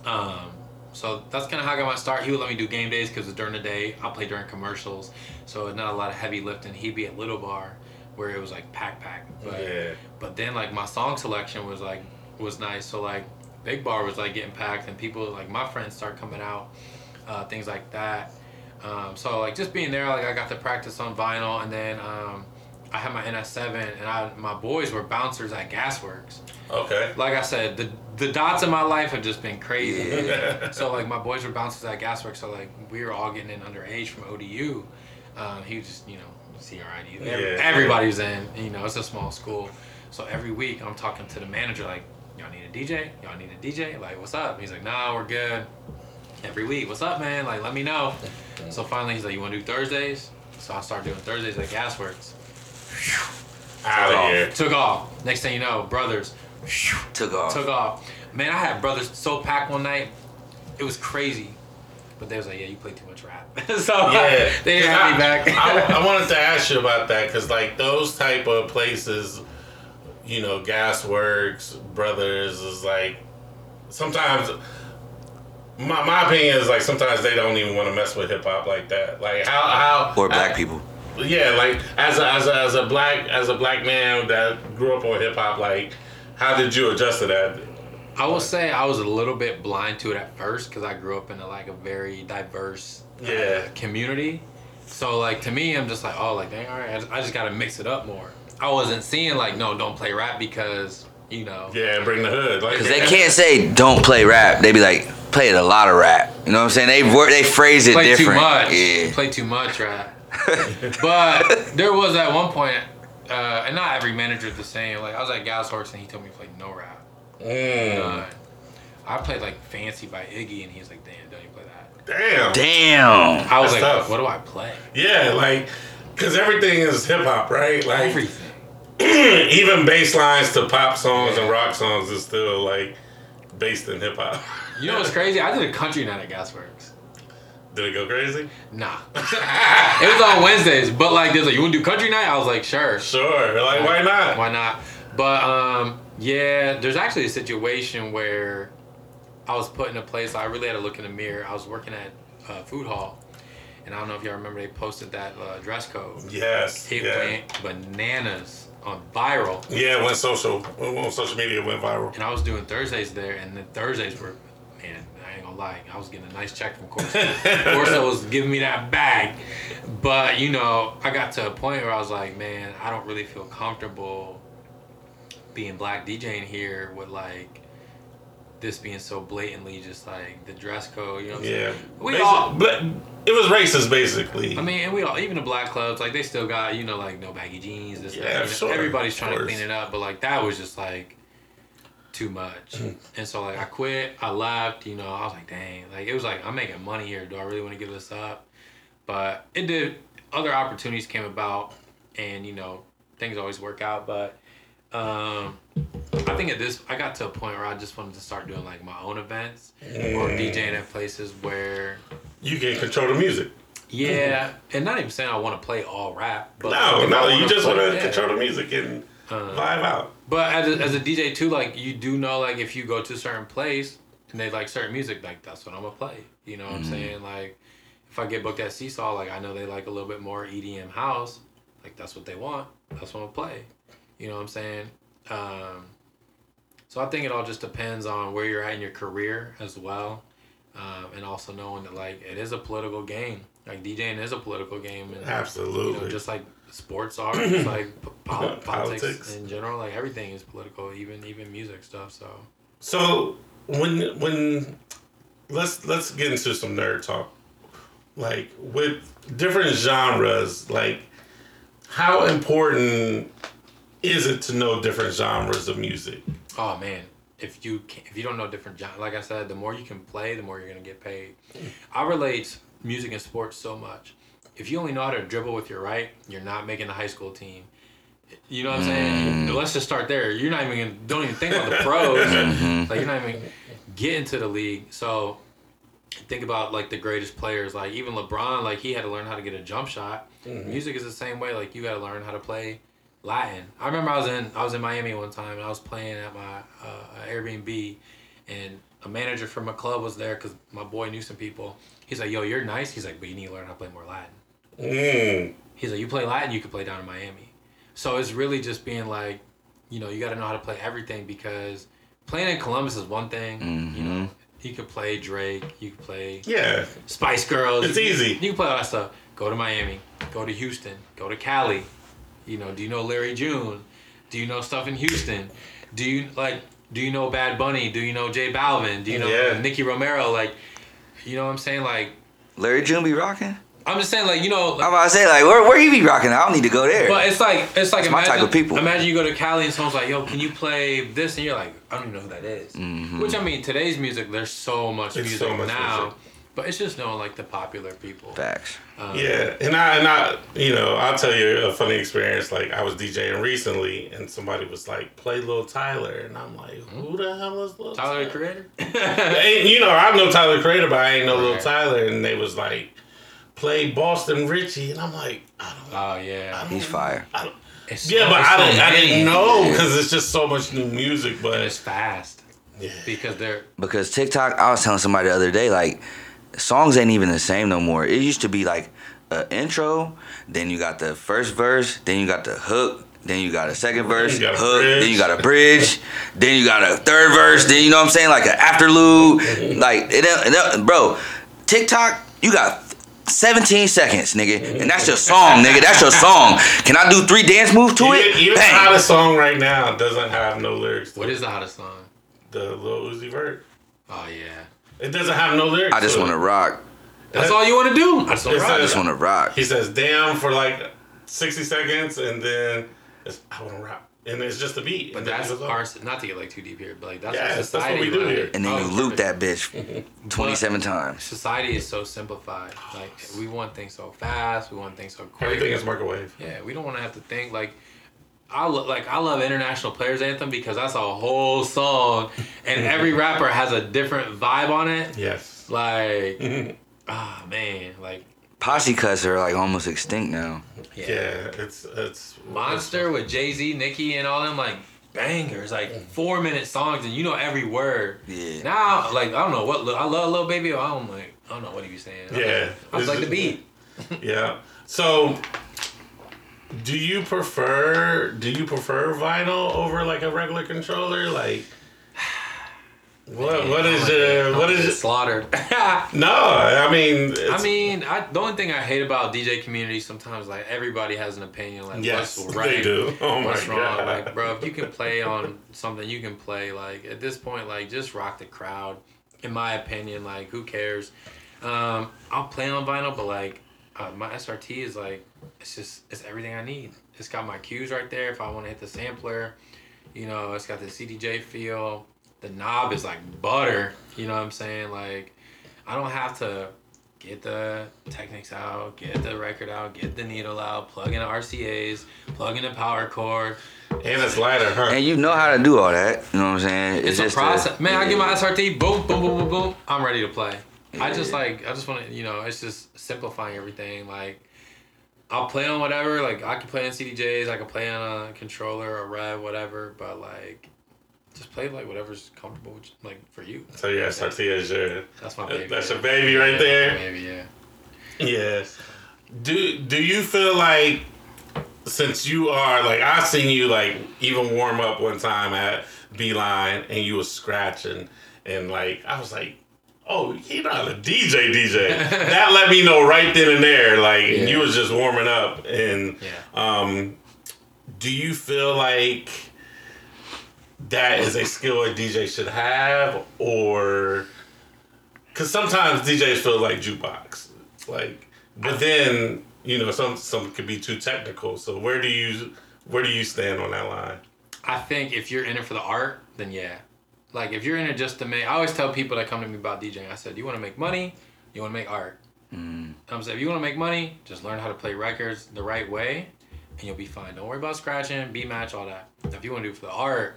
Um, so that's kind of how I got my start. He would let me do game days because during the day I play during commercials, so not a lot of heavy lifting. He'd be at Little Bar where it was like pack pack. But, Yeah. but then like my song selection was like was nice. So like Big Bar was like getting packed and people like my friends start coming out, uh, things like that. Um, so like just being there, like I got to practice on vinyl, and then um, I had my NS7, and I my boys were bouncers at Gasworks Okay. like I said, the the dots in my life have just been crazy. Yeah. so like my boys were bouncers at Gasworks, so like we were all getting in underage from ODU. Um, he was just you know CRID. Every, Yeah. Everybody was in. You know, it's a small school, so every week I'm talking to the manager like, y'all need a DJ? Y'all need a DJ? Like, what's up? He's like, nah, we're good. Every week, what's up, man? Like, let me know. So finally, he's like, you want to do Thursdays? So I started doing Thursdays at Gasworks. Out of here. Took off. Next thing you know, brothers. Took off. took off. Man, I had brothers so packed one night, it was crazy. But they was like, yeah, you play too much rap. so Yeah. they didn't have me back. I, I wanted to ask you about that because like those type of places, you know, Gasworks, Brothers is like sometimes. My, my opinion is like sometimes they don't even want to mess with hip hop like that. Like how how Or black I- people. yeah, like as a, as a, as a black as a black man that grew up on hip hop, like how did you adjust to that? I will say I was a little bit blind to it at first because I grew up in a, like a very diverse uh, Yeah. community. So like to me, I'm just like, oh, like dang, all right, I just, I just gotta mix it up more. I wasn't seeing like, no, don't play rap because you know. Yeah, bring the hood. Like Cause they can't say don't play rap. They be like play a lot of rap. You know what I'm saying? They wor- they phrase it Play different. too much. Yeah. Play too much rap. but there was at one point, uh, and not every manager's the same. Like I was at Gasworks and he told me to play no rap. Mm, None. I played like Fancy by Iggy and he was like, damn, don't you play that? damn. Damn. I was That's like, tough. what do I play? Yeah, like because everything is hip hop, right? Like Everything. even bass lines to pop songs and rock songs is still like based in hip hop. You know what's crazy? I did a country night at Gasworks. Did it go crazy? Nah. it was on Wednesdays, but like, there's like, you want to do country night? I was like, sure. Sure. Like why not? Why not? But um, yeah, there's actually a situation where I was put in a place I really had to look in the mirror. I was working at uh, food hall, and I don't know if y'all remember they posted that uh, dress code. Yes. It yeah. went bananas on viral, Yeah, it went social. When when social media It went viral. and I was doing Thursdays there, and the Thursdays were, man, I ain't gonna lie, I was getting a nice check from Corso. Corso was giving me that bag, but you know, I got to a point where I was like, man, I don't really feel comfortable being black DJing here with like this being so blatantly just like the dress code, you know. What I'm Yeah. saying? We Basi- all. but it was racist basically. I mean, and we all, even the black clubs, like they still got, you know, like no baggy jeans. This, Yeah, that, sure, Everybody's of trying to clean it up, but like that was just like too much. Mm. and so like I quit, I left. You know, I was like, dang, like it was like I'm making money here. Do I really want to give this up? But it did. Other opportunities came about, and you know, things always work out. But um, I think at this, I got to a point where I just wanted to start doing like my own events or. DJing at places where you can control the music. yeah, and not even saying I want to play all rap, but no, no, you just want to control the music and Uh, vibe out. But as a, as a DJ too, like you do know, like if you go to a certain place and they like certain music, like that's what I'm gonna play. You know what I'm saying? Like if I get booked at Seesaw, like I know they like a little bit more EDM house, like that's what they want. That's what I'm gonna play. You know what I'm saying? Um, so I think it all just depends on where you're at in your career as well, um, and also knowing that like it is a political game. Like DJing is a political game, and Absolutely. you know, just like sports are, just like p- pol- politics, Politics. in general, like everything is political, even even music stuff. So So when when let's let's get into some nerd talk. Like with different genres, like how important is it to know different genres of music? Oh man, if you can, if you don't know different genres, like I said, the more you can play, the more you're gonna get paid. I relate music and sports so much. If you only know how to dribble with your right, you're not making the high school team. You know what I'm saying? Mm. Let's just start there. You're not even gonna, don't even think about the pros. Mm-hmm. Like you're not even getting to the league. So think about like the greatest players. Like even LeBron, like he had to learn how to get a jump shot. Mm-hmm. Music is the same way. Like you got to learn how to play Latin. I remember I was in I was in Miami one time and I was playing at my uh, Airbnb, and a manager from a club was there because my boy knew some people. He's like, "Yo, you're nice." He's like, "But you need to learn how to play more Latin." Mm. He's like, "You play Latin, you can play down in Miami." So it's really just being like, you know, you got to know how to play everything because playing in Columbus is one thing. You know, you could play Drake, you could play Yeah. Spice Girls. It's you, easy. You can play all that stuff. Go to Miami. Go to Houston. Go to Cali. You know, do you know Larry June? Do you know stuff in Houston? Do you like? Do you know Bad Bunny? Do you know J Balvin? Do you know Yeah. Nicky Romero? Like, you know what I'm saying? Like, Larry June be rocking. I'm just saying, like, you know, like, I'm about to say like where where he be rocking? I don't need to go there. But it's like it's like It's my type of people. Imagine you go to Cali and someone's like, "Yo, can you play this?" And you're like, "I don't even know who that is." Mhm. Which I mean, today's music, there's so much It's music so much now, music. But it's just knowing like the popular people. Facts. Um, Yeah, and I and I, you know, I'll tell you a funny experience. Like I was DJing recently, and somebody was like, "Play Lil Tyler," and I'm like, "Who the hell is Lil Tyler the Creator. And, you know, I know Tyler Creator, but I ain't know Lil Right. Tyler, and they was like, "Play Boston Richey," and I'm like, I don't, oh yeah. I don't He's fire. I don't, It's Yeah, so- but I so didn't, I didn't know because it's just so much new music. And But it's fast yeah, because they're Because TikTok, I was telling somebody the other day, like songs ain't even the same no more. It used to be like an intro, then you got the first verse, then you got the hook, then you got a second verse, You got a hook, bridge. then you got a bridge, then you got a third verse, then you know what I'm saying, like an afterlude, like it, don't- it, bro. TikTok, you got 17 seconds, nigga, and that's your song, nigga. That's your song. Can I do three dance moves to even, it? even the Bang. hottest song right now doesn't have no lyrics. To what it. is the hottest song? the Lil Uzi Vert? Oh yeah, It doesn't have no lyrics. I just want to rock. that's all you want to do. I just want It's to I rock. just want to rock. He says "damn" for like sixty seconds, and then it's I want to rap, and it's just a beat. But that's it goes on. our not to get like too deep here, but like that's Yes, what that's what we do like- here. And then Oh, you loop that bitch 27 times. Society is so simplified. Like we want things so fast. We want things so quick. Everything is microwave. Yeah, we don't want to have to think like. I lo- like I love International Players Anthem because that's a whole song, and every rapper has a different vibe on it. Yes. Like, ah man, like Posse cuts are like almost extinct now. yeah, Yeah, it's it's Monster with Jay Z, Nicki, and all them like bangers, like four minute songs, and you know every word. Yeah. Now, like I don't know what I love, little baby. I don't like I don't know what he was saying. Yeah, I was It's like the beat. Yeah. So, do you prefer do you prefer vinyl over like a regular controller? Like, what what is your what is slaughtered? no? I mean, I mean, I, the only thing I hate about DJ community sometimes, like everybody has an opinion, like yes, what's right, they do. Oh my what's wrong. god! Like, bro, if you can play on something, you can play. Like at this point, like just rock the crowd. In my opinion, like who cares? Um, I'll play on vinyl, but like uh, my SRT is like it's just it's everything I need. It's got my cues right there. If I want to hit the sampler, you know, it's got the CDJ feel. The knob is like butter. You know what I'm saying? Like I don't have to get the Technics out, get the record out, get the needle out, plug in the RCA's, plug in the power cord. and it's lighter, huh? And you know how to do all that. You know what I'm saying? It's, a just process. Man, I get my. SRT, boom, boom, boom, boom, boom. I'm ready to play. I just Yeah. like, I just want to, you know, it's just simplifying everything. Like, I'll play on whatever. Like, I can play on CDJs, I can play on a controller a Rev, whatever. But like, just play like whatever's comfortable, with, like for you. So yeah, SRT is your That's my baby. That's your baby right Yeah, there. Baby, yeah. Yes. Do Do you feel like since you are like I seen you like even warm up one time at Beeline and you was scratching and like I was like, oh, he not a DJ DJ. that let me know right then and there. Like and you was just warming up and Yeah. um, do you feel like that is a skill a DJ should have, or because sometimes DJs feel like jukebox, like, but then you know some some could be too technical. So where do you where do you stand on that line? I think if you're in it for the art, then yeah. Like if you're in it just to make, I always tell people that come to me about DJing. I said, you want to make money, you want to make art. Mm. I'm saying if you want to make money, just learn how to play records the right way, and you'll be fine. Don't worry about scratching, beat match, all that. If you want to do it for the art,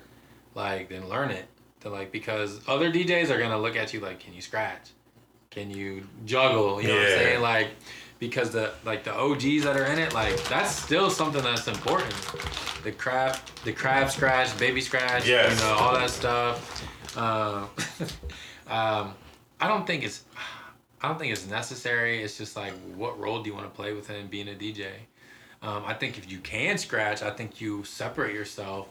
like then learn it. To like because other DJs are gonna look at you like, can you scratch? Can you juggle? You know what I'm saying? Like because the like the OGs that are in it, like that's still something that's important. The crab, the crab scratch, baby scratch, Yes. you know, all that stuff. Um, um, I don't think it's, I don't think it's necessary. It's just like, what role do you want to play within being a DJ? Um, I think if you can scratch, I think you separate yourself.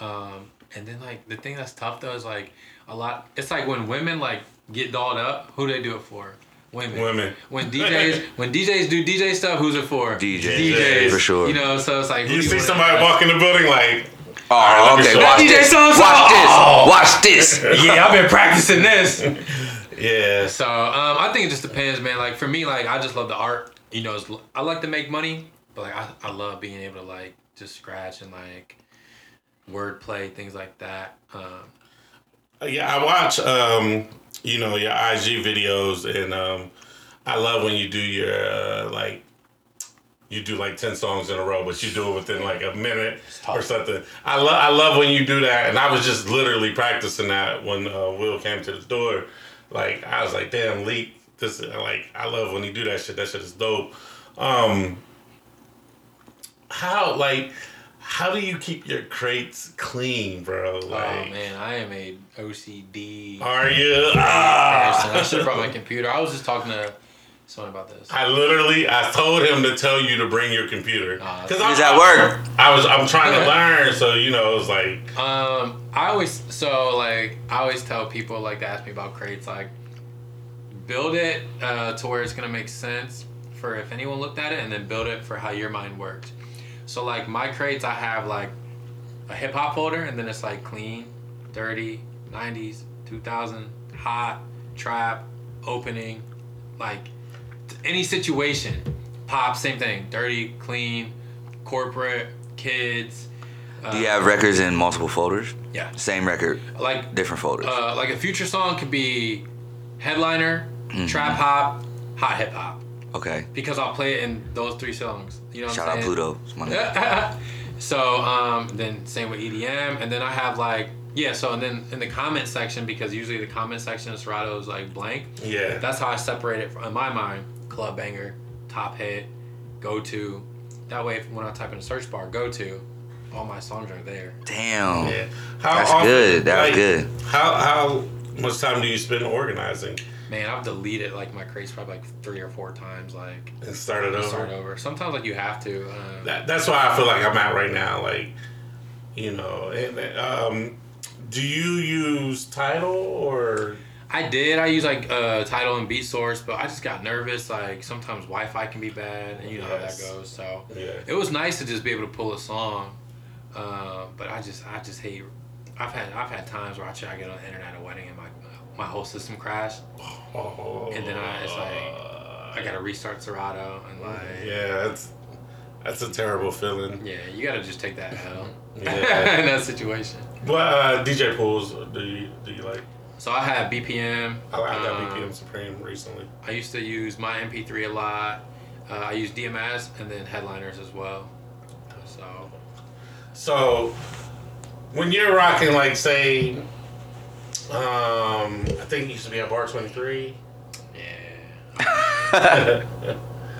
Um, and then like the thing that's tough though is like a lot. It's like when women like get dolled up, who do they do it for? Women. Women. When DJs when DJs do DJ stuff, who's it for? DJs, DJs for sure. You know, so it's like who You see wanna somebody impress? walk in the building like, Oh, Alright, let okay. Watch you. this. DJ so-and-so. Watch this. Oh. Watch this. yeah, I've been practicing this. yeah, So um, I think it just depends, man. Like for me, like I just love the art. You know, it's, I like to make money, but like I, I love being able to like just scratch and like wordplay things like that. Um, yeah. I watch um, you know, your IG videos, and um, I love when you do your uh, like. You do like ten songs in a row, but you do it within like a minute or something. I love I love when you do that, and I was just literally practicing that when uh, Will came to the door. Like I was like, "Damn, Leek, this like I love when you do that shit. That shit is dope." Um, how like how do you keep your crates clean, bro? Oh man, I am a OCD are you? person. Ah. I should have brought my computer. I was just talking to someone about this. I literally, I told him to tell you to bring your computer Ah, because He's at work. I was, I'm trying to learn, so you know, it was like, Um, I always so like I always tell people like to ask me about crates like build it uh, to where it's gonna make sense for if anyone looked at it, and then build it for how your mind works. So like my crates, I have like a hip hop folder, and then it's like clean, dirty, '90s, 2000, hot, trap, opening, like any situation. Pop, same thing. Dirty, clean, corporate, kids. Uh, Do you have records in multiple folders? Yeah. Same record, Like different folders. uh, like a future song could be headliner, Mm-hmm. trap hop, hot hip hop. Okay. Because I'll play it in those three songs. You know what Shout I'm out? Pluto. It's my nigga. so um, then same with EDM, and then I have like yeah. So and then in the comment section because usually the comment section of Serato is like blank. yeah. That's how I separate it from, in my mind. Club banger, top hit, go to. That way, when I type in the search bar, go to, all my songs are there. Damn. Yeah. How That's often- good. That's like, good. How how much time do you spend organizing Man, I've deleted like my crates probably like three or four times. Like and start it over? start over. Sometimes like you have to. Um, That, that's why I feel like I'm at right now. Like, you know, and um, do you use Tidal or? I did. I use like uh, Tidal and Beatsource, but I just got nervous. Like sometimes Wi-Fi can be bad, and you know Yes. how that goes. So Yeah. it was nice to just be able to pull a song, uh, but I just I just hate. I've had I've had times where I try to get on the internet at a wedding and my my whole system crashed. Oh, And then I- it's like, I gotta restart Serato and like yeah, that's that's a terrible feeling. Yeah, you gotta just take that L Yeah. in that situation. What uh, DJ pools do you do you like? So I had BPM. I like that um, BPM Supreme recently. I used to use my MP3 a lot. Uh, I use DMS and then headliners as well. So So, when you're rocking, like, say, um, I think it used to be at Bar 23. yeah,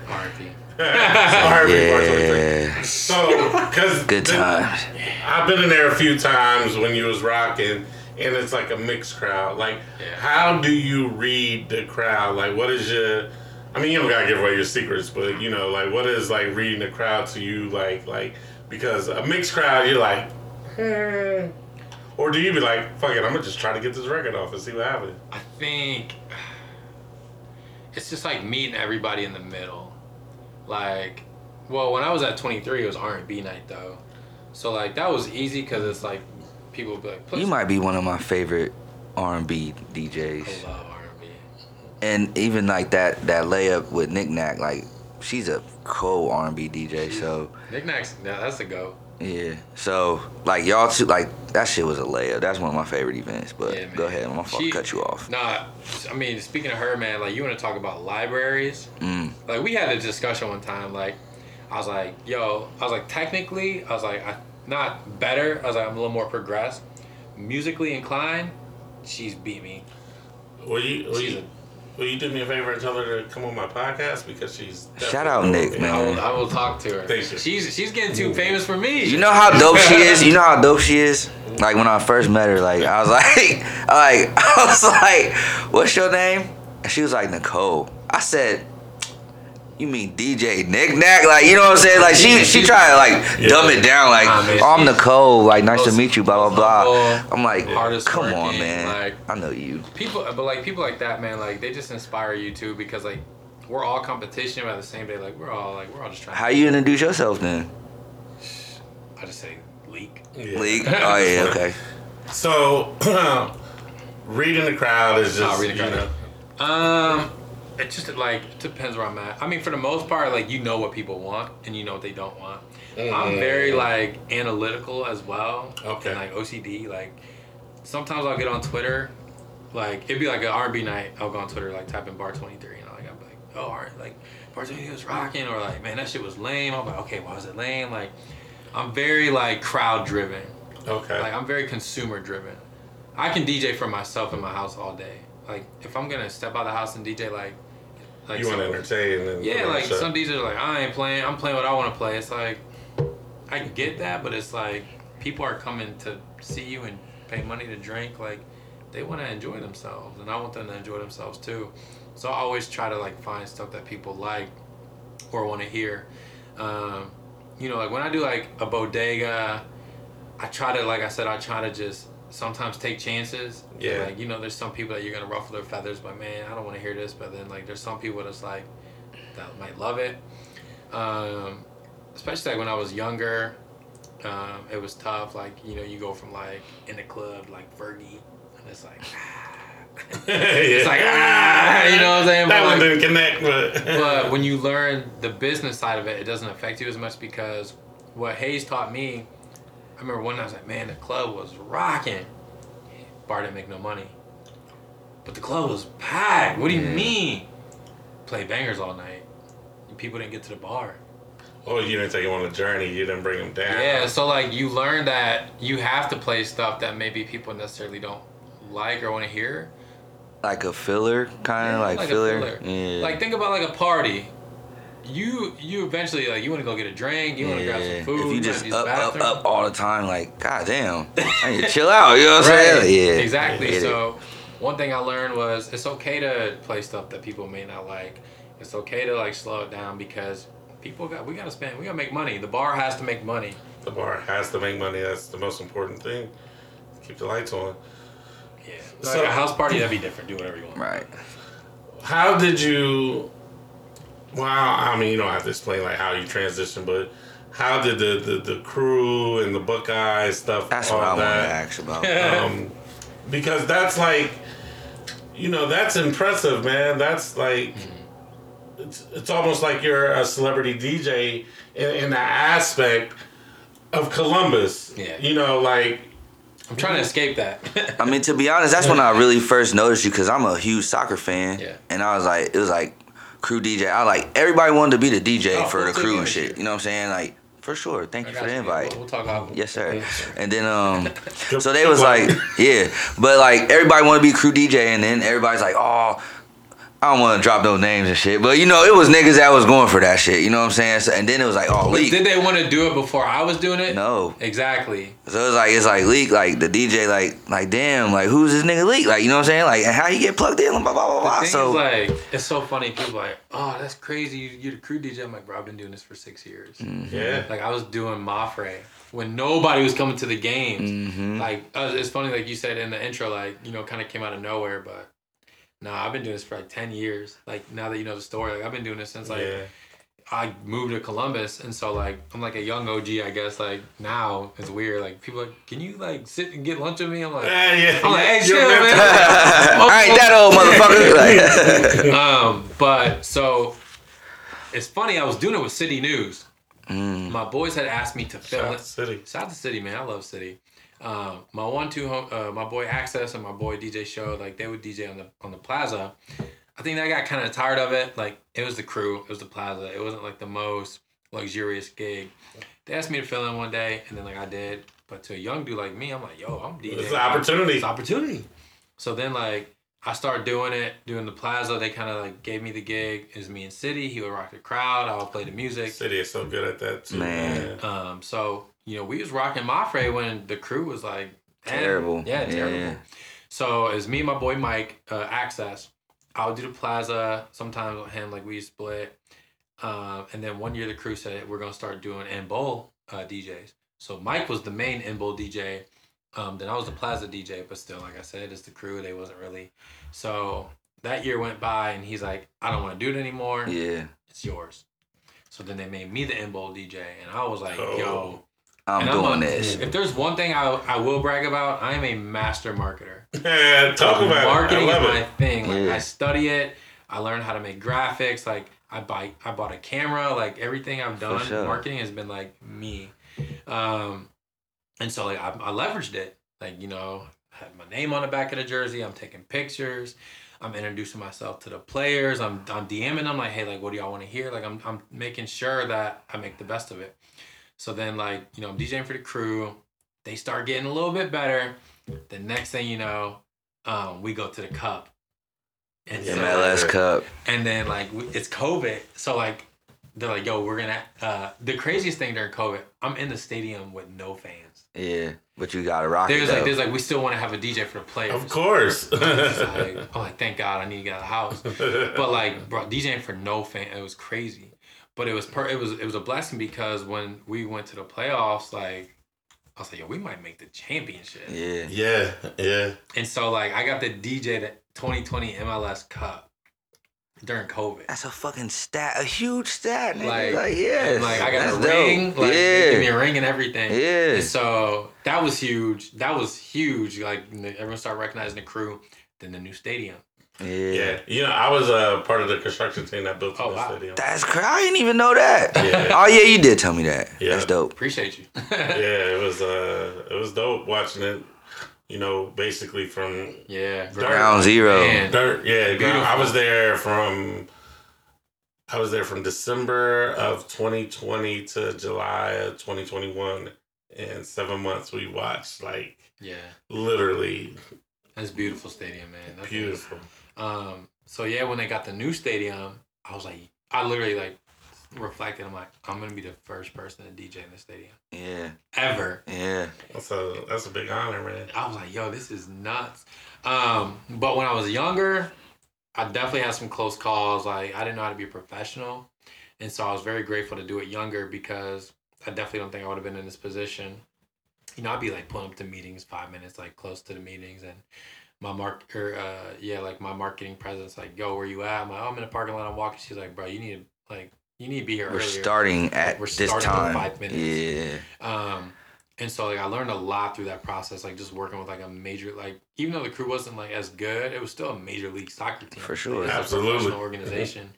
RP. Sorry, Bar 23. Yeah. So, because Good times. I've been in there a few times when you was rocking, and it's like a mixed crowd. Like, Yeah. how do you read the crowd? Like, what is your? I mean, you don't gotta give away your secrets, but you know, like, what is like reading the crowd to you? Like, like because a mixed crowd, you're like, hmm. Or do you be like, fuck it, I'm gonna just try to get this record off and see what happens? I think it's just like meeting everybody in the middle. Like, well, when I was at 23, it was R&B night though. So like that was easy because it's like people would be like, "Put You might be one of my favorite R&B DJs. I love R&B. And even like that that layup with Nick Nack, like she's a cold R&B DJ. So Nick Nacks, yeah, that's a go. Yeah. So like y'all too like that shit was a layup. That's one of my favorite events. But Yeah, go ahead, I'm gonna She- cut you off. Nah, I mean, speaking of her, man, like you want to talk about libraries? Mm. Like we had a discussion one time. Like I was like, yo, I was like, technically, I was like, I not better. I was like, I'm a little more progressed. Musically inclined, she's beat me. Will you? Will She's you, will you do me a favor and tell her to come on my podcast because she's Shout out Nick, definitely- I will, Man. I will talk to her. Thank you. She's she's getting too famous for me. You know how dope she is. You know how dope she is. Like when I first met her, like I was like, like I was like, "What's your name?" And she was like, "Nicole." I said, "You mean DJ Nick Nack?" Like you know what I'm saying? Like she she tried to like Yeah. dumb it down. Like Nah, man, oh, I'm Nicole. Like nice to meet you. Blah blah blah. I'm like, hardest come on, working, man. like- I know you. people but like people like that man like they just inspire you too because like we're all competition but at the same day like we're all like we're all just trying How you introduce yourself then? i just say Leek Yeah. League. Oh yeah. Okay. So, reading the crowd is just Nah, reading the you crowd. know, um it just like it depends where i'm at i mean for the most part like you know what people want and you know what they don't want i'm mm. very like analytical as well Okay. and like ocd like sometimes i'll get on twitter like it'd be like an r&b night i'll go on twitter like type in bar 23 and i'll like, be like oh R- like bar 23 was rocking or like man that shit was lame i'm like okay why was it lame like i'm very like crowd driven Okay. like I'm very consumer driven. I can DJ for myself in my house all day. Like if I'm gonna step out of the house and DJ like like you want to entertain and Yeah, put on a like some DJs are like, I ain't playing, I'm playing what I wanna play. It's like I get that, but it's like people are coming to see you and pay money to drink. Like they want to enjoy themselves, and I want them to enjoy themselves too. So I always try to like find stuff that people like or want to hear. Um, you know, like when I do like a bodega, I try to, like I said, I try to just sometimes take chances. Yeah. Like you know, there's some people that you're gonna ruffle their feathers, but man, I don't want to hear this. But then like there's some people that's like that might love it. Um, especially like when I was younger, um, it was tough. Like you know, you go from like in the club like Fergie, and it's like. it's like, ah, you know what I'm saying? That But, one like- didn't connect, but. but when you learn the business side of it, it doesn't affect you as much because what Hayes taught me, I remember one night I was like, man, the club was rocking. Bar didn't make no money. But the club was packed. What do you Yeah. mean? Play bangers all night. People didn't get to the bar. oh, you didn't take him on a journey. You didn't bring him down. Yeah, so like you learn that you have to play stuff that maybe people necessarily don't like or want to hear. Like a filler, kind of like, a filler. Yeah. Like think about like a party. You you eventually like you want to go get a drink, you want to grab some food. If you just use up, the up, up all the time, like, god damn, I need to chill out. You know what I'm Right. saying? Yeah. Exactly. Get it. So one thing I learned was it's okay to play stuff that people may not like. It's okay to like slow it down because people got we gotta spend we gotta make money. The bar has to make money. The bar has to make money. That's the most important thing. Keep the lights on. Yeah. So- like a house party that'd be different. Do whatever you want. Right. How did you? Well, I mean, you don't have to explain like how you transitioned, but how did the the, the crew and the Buckeye stuff? That's all what I wanted to ask about. um, because that's like, you know, that's impressive, man. That's like, it's, it's almost like you're a celebrity DJ in, in that aspect of Columbus. Yeah. You know, like, I'm trying to escape that. I mean, to be honest, that's when I really first noticed you because I'm a huge soccer fan. Yeah. And I was like, it was like crew DJ. I like everybody wanted to be the DJ Oh, for the crew and shit. You know what I'm saying? Like for sure. Thank I you for the you. invite. We'll, we'll talk off. Yes, sir. Sir. And then um, so they was like, yeah, but like everybody want to be crew DJ, and then everybody's like, oh, I don't want to drop no names and shit, but you know, it was niggas that was going for that shit. You know what I'm saying? So, and then it was like, oh, Leek. did they want to do it before I was doing it? No. Exactly. So it's like it's like Leek, like the DJ, like like damn, like who's this nigga Leek? Like you know what I'm saying? Like and how he get plugged in? Blah blah blah The blah. thing So is, like, it's so funny. People are like, oh, that's crazy. You- You're the crew DJ. I'm like, bro, I've been doing this for six years. yeah. Like, I was doing Mapfre when nobody was coming to the games. Mhm. Like, uh, it's funny, like you said in the intro, like, you know, kind of came out of nowhere, but. No, I've been doing this for like ten years. Like now that you know the story, like I've been doing this since like yeah. I moved to Columbus, and so like I'm like a young OG, I guess. Like now it's weird. Like people are like, can you like sit and get lunch with me? I'm like, Yeah, yeah. I'm like, hey, chill, man. to- I ain't that old motherfucker. Like, um, but so it's funny. I was doing it with City News. Mm. My boys had asked me to fill Shout it. to City. Shout out to City, man. I love City. Um, my one two home, uh, my boy Access and my boy DJ Show, like they would DJ on the on the Plaza. I think I got kind of tired of it. Like it was the crew, it was the Plaza. It wasn't like the most luxurious gig. They asked me to fill in one day, and then like I did. But to a young dude like me, I'm like, yo, I'm DJ. It's an opportunity. It's opportunity. So then like I started doing it, doing the Plaza. They kind of like gave me the gig. It was me and City. He would rock the crowd. I would play the music. City is so good at that too, Man. man. Um, so you know, we was rocking Mapfre when the crew was like Terrible. Yeah, terrible. Yeah. So it was me and my boy Mike, uh, Access. I would do the plaza. Sometimes with him, like we split. Um, and then one year the crew said we're gonna start doing in bowl uh, DJs. So Mike was the main in bowl DJ. Um, then I was the plaza DJ, but still, like I said, it's the crew. They wasn't really. So that year went by, and he's like, I don't want to do it anymore yeah, it's yours. So then they made me the in bowl DJ, and I was like, Oh. yo. I'm and doing a- this. If there's one thing I, I will brag about, I am a master marketer. Yeah, talk about Marketing it. I is my it. thing. Like Yeah. I study it. I learn how to make graphics. Like I buy, I bought a camera. Like everything I've done, sure. marketing has been like me. Um, and so like I, I leveraged it. Like you know, I had my name on the back of the jersey. I'm taking pictures. I'm introducing myself to the players. I'm I'm DMing them like, hey, like, what do y'all want to hear? Like, I'm I'm making sure that I make the best of it. So then, like, you know, I'm DJing for the crew. They start getting a little bit better. The next thing you know, um, we go to the cup. And so- MLS Cup. and then like it's COVID, so like they're like, "Yo, we're gonna." Uh, the craziest thing during COVID, I'm in the stadium with no fans. Yeah, but you gotta rock it. There's like, there's like, we still want to have a DJ for the players. Of course. It's like, oh, like, thank God I need to get out of the house. But like, bro, DJing for no fan, it was crazy. But it was per, it was it was a blessing because when we went to the playoffs, like, I was like, yo, we might make the championship. yeah. yeah, yeah. And so like, I got the DJ the 2020 MLS Cup during COVID. That's a fucking stat, a huge stat, nigga. Like, Like, yes, And, like I got that's a dope. ring, like they give me a ring and everything. yeah. And so that was huge. That was huge. Like everyone started recognizing the crew. Then the new stadium. Yeah, Yeah, you know, I was a uh, part of the construction team that built Oh, the wow. stadium. That's crazy. I didn't even know that. Yeah. Oh yeah, you did tell me that. Yeah. That's dope. Appreciate you. yeah, it was uh, it was dope watching it. You know, basically from yeah. Ground zero. Man. dirt. Yeah, ground- I was there from. I was there from December of 2020 to July of 2021. In seven months, we watched like Yeah. literally That's beautiful stadium, man. That's beautiful. Um. So yeah, when they got the new stadium, I was like, I literally like reflected. I'm like, I'm gonna be the first person to DJ in the stadium Yeah, ever. yeah. That's a that's a big honor, man. I was like, yo, this is nuts. Um, but when I was younger, I definitely had some close calls. Like I didn't know how to be a professional, and so I was very grateful to do it younger because I definitely don't think I would have been in this position. You know, I'd be like pulling up to meetings five minutes, like close to the meetings, and my mark or uh yeah, like my marketing presence, like, yo, where you at? I'm like, oh, I'm in the parking lot. I'm walking. She's like, bro, you need to like, you need to be here We're earlier. starting at We're this starting in time. five minutes. Yeah, Um, and so like I learned a lot through that process, like just working with like a major like even though the crew wasn't like as good, it was still a major league soccer team. For sure. It's a Absolutely. professional organization.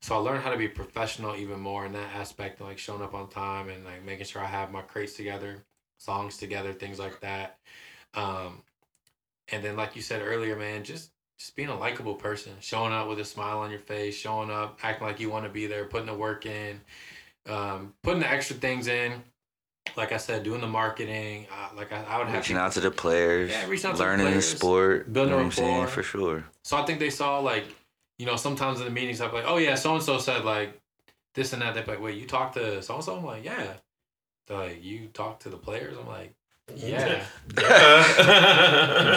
so I learned how to be professional even more in that aspect, like showing up on time and like making sure I have my crates together, songs together, things like that. Um, and then like you said earlier, man, just just being a likable person, showing up with a smile on your face, showing up, acting like you want to be there, putting the work in, um, putting the extra things in. Like I said, doing the marketing. Uh, like I, I would have reaching people- out to the players, Yeah, reaching out to the learning the players, sport, building you know what I'm saying rapport. for sure. So I think they saw like, you know, sometimes in the meetings I'm like, oh yeah, so and so said like this and that. They're like, wait, you talked to so and so? I'm like, yeah. They're like, you talked to the players? I'm like, yeah.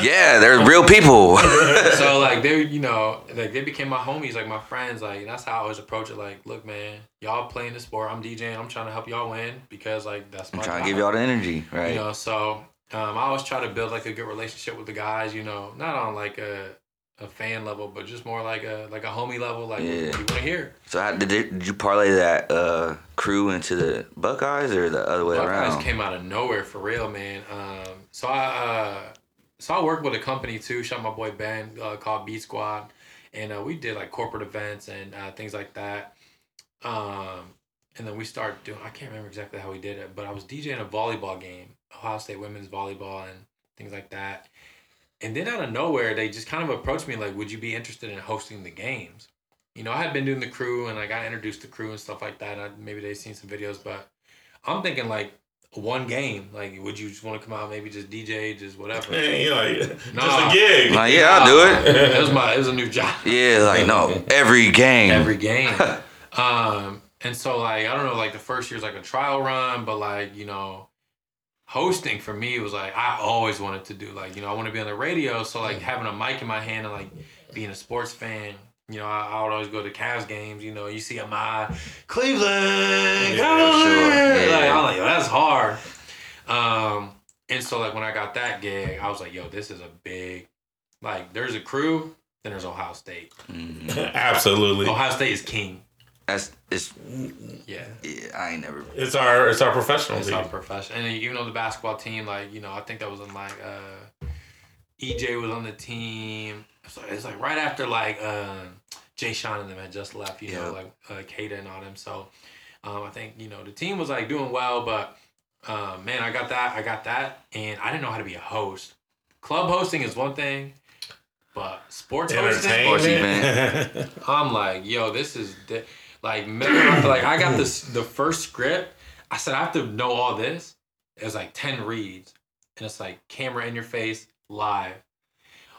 Yeah, they're real people. so like they, you know, like they became my homies, like my friends. Like that's how I always approach it. Like, look, man, y'all playing the sport. I'm DJing. I'm trying to help y'all win because like that's my. I'm trying to give y'all the energy, right? You know, so um, I always try to build like a good relationship with the guys. You know, not on like a a fan level, but just more like a like a homie level. Like Yeah. what you want to hear. So how, did did you parlay that uh, crew into the Buckeyes or the other way Buckeyes around? came out of nowhere for real, man. Um, so I uh, so I worked with a company too. Shot my boy Ben uh, called Beat Squad, and uh, we did like corporate events and uh, things like that. Um, and then we started doing. I can't remember exactly how we did it, but I was DJing a volleyball game, Ohio State women's volleyball, and things like that. And then out of nowhere, they just kind of approached me like, "Would you be interested in hosting the games?" You know, I had been doing the crew, and I got introduced to crew and stuff like that. I, maybe they've seen some videos, but I'm thinking like one game. Like, would you just want to come out, maybe just DJ, just whatever? Man, you like just Nah. a gig. Like, yeah, I'll do it. It was my, it was a new job. Yeah, like no, every game. Every game. um, and so like I don't know, like the first year's like a trial run, but like you know, hosting for me was like I always wanted to do. Like you know, I want to be on the radio, so like having a mic in my hand and like being a sports fan. You know, I, I would always go to Cavs games. You know, you see Ahmad, Cleveland, Yeah, sure. Yeah. Like, I'm like, yo, that's hard. Um, and so like when I got that gig, I was like, yo, this is a big, like, there's a crew, then there's Ohio State. Mhm. Absolutely. Ohio State is king. That's it's. Yeah. Yeah, I ain't never. It's our it's our professional It's league. our profession. And even though the basketball team, like, you know, I think that was in like uh EJ was on the team. So it's like right after like uh Jae'Sean and them had just left, you know, like uh Keita and all them. So um I think, you know, the team was like doing well, but um man, I got that, I got that, and I didn't know how to be a host. Club hosting is one thing, but sports hosting Sports Entertainment. I'm like, yo, this is di- like, like I got this the first script. I said I have to know all this. It was like ten reads, and it's like camera in your face, live.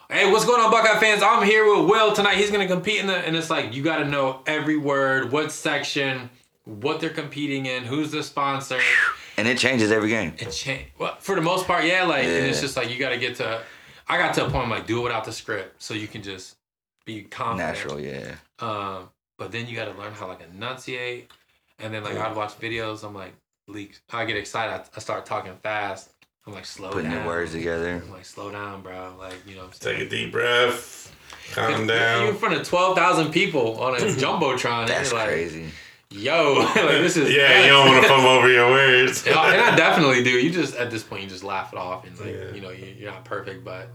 Hey, what's going on, Buckeye fans? I'm here with Will tonight. He's gonna compete in the, and it's like you got to know every word, what section, what they're competing in, who's the sponsor. And it changes every game. It change. Well, for the most part, yeah. Like, and it's just like you got to get to. I got to a point I'm like, do it without the script, so you can just be confident. Natural, yeah. Um, but then you got to learn how like enunciate, and then like I'd watch videos. I'm like, leaks. I get excited. I, I start talking fast. I'm like, slow down. Putting down. the words together. I'm like, slow down, bro. Like, you know. What I'm saying? Take a deep breath. Calm You're in front of twelve thousand people on a jumbotron. and That's like, crazy. Yo, like this is Yeah, you don't want to fumble over your words. Yeah, and I definitely do. You just at this point you just laugh it off and like Yeah. you know you, you're not perfect, but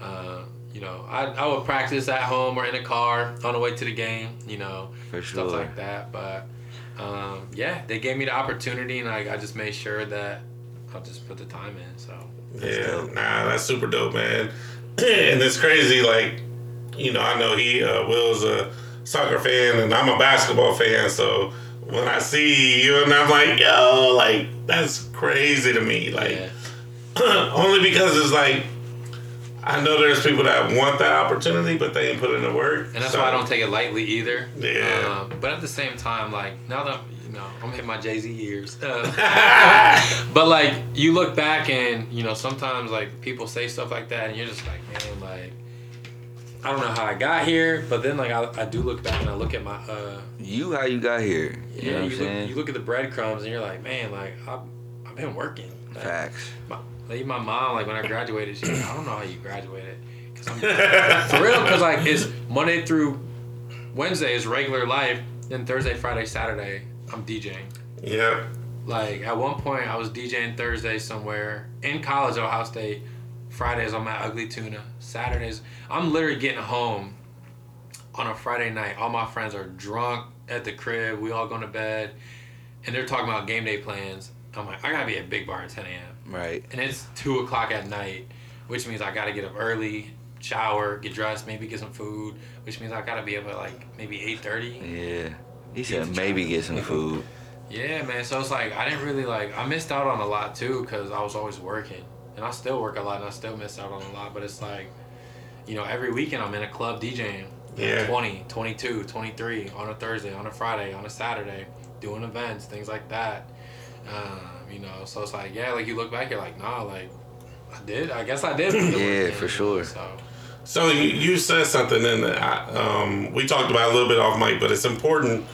uh, you know I, I would practice at home or in a car on the way to the game, you know For stuff sure. like that. But um, yeah, they gave me the opportunity and I, I just made sure that I'll just put the time in. So Yeah, dope. nah, that's super dope, man. and it's crazy, like, you know, I know he, uh, Will's a soccer fan and I'm a basketball fan, so when I see you and I'm like, yo, like, that's crazy to me. Like, yeah, only because it's like, I know there's people that want that opportunity, but they ain't put in the work. and that's So, why I don't take it lightly either. Yeah. Um, but at the same time, like now that you know I'm hitting my Jay Z years. Uh, But like you look back and you know sometimes like people say stuff like that and you're just like man like I don't know how I got here but then like I, I do look back and I look at my uh You how you got here. You yeah know what I'm you look, saying? you look at the breadcrumbs and you're like man like I've, I've been working Like, Facts. my, like my mom like when I graduated she's like I don't know how you graduated because I'm for real because like it's Monday through Wednesday is regular life then Thursday Friday Saturday I'm DJing Yeah. like at one point, I was DJing Thursday somewhere in college, Ohio State. Fridays, on my Ugly Tuna. Saturdays, I'm literally getting home on a Friday night. All my friends are drunk at the crib. We all going to bed, and they're talking about game day plans. I'm like, I gotta be at Big Bar at 10 a.m. Right. and it's two o'clock at night, which means I gotta get up early, shower, get dressed, maybe get some food, which means I gotta be up at like maybe 8:30. Yeah. He said maybe get some food. Yeah, man. So it's like I didn't really like. I missed out on a lot too because I was always working, and I still work a lot, and I still miss out on a lot. But it's like, you know, every weekend I'm in a club DJing. Yeah. 20, 22, 23 on a Thursday, on a Friday, on a Saturday, doing events, things like that. Um, you know, so it's like, yeah, like you look back, you're like, nah, like I did. I guess I did. put Yeah, in, for sure. So So you, you said something, and I, um, we talked about it a little bit off mic, but it's important.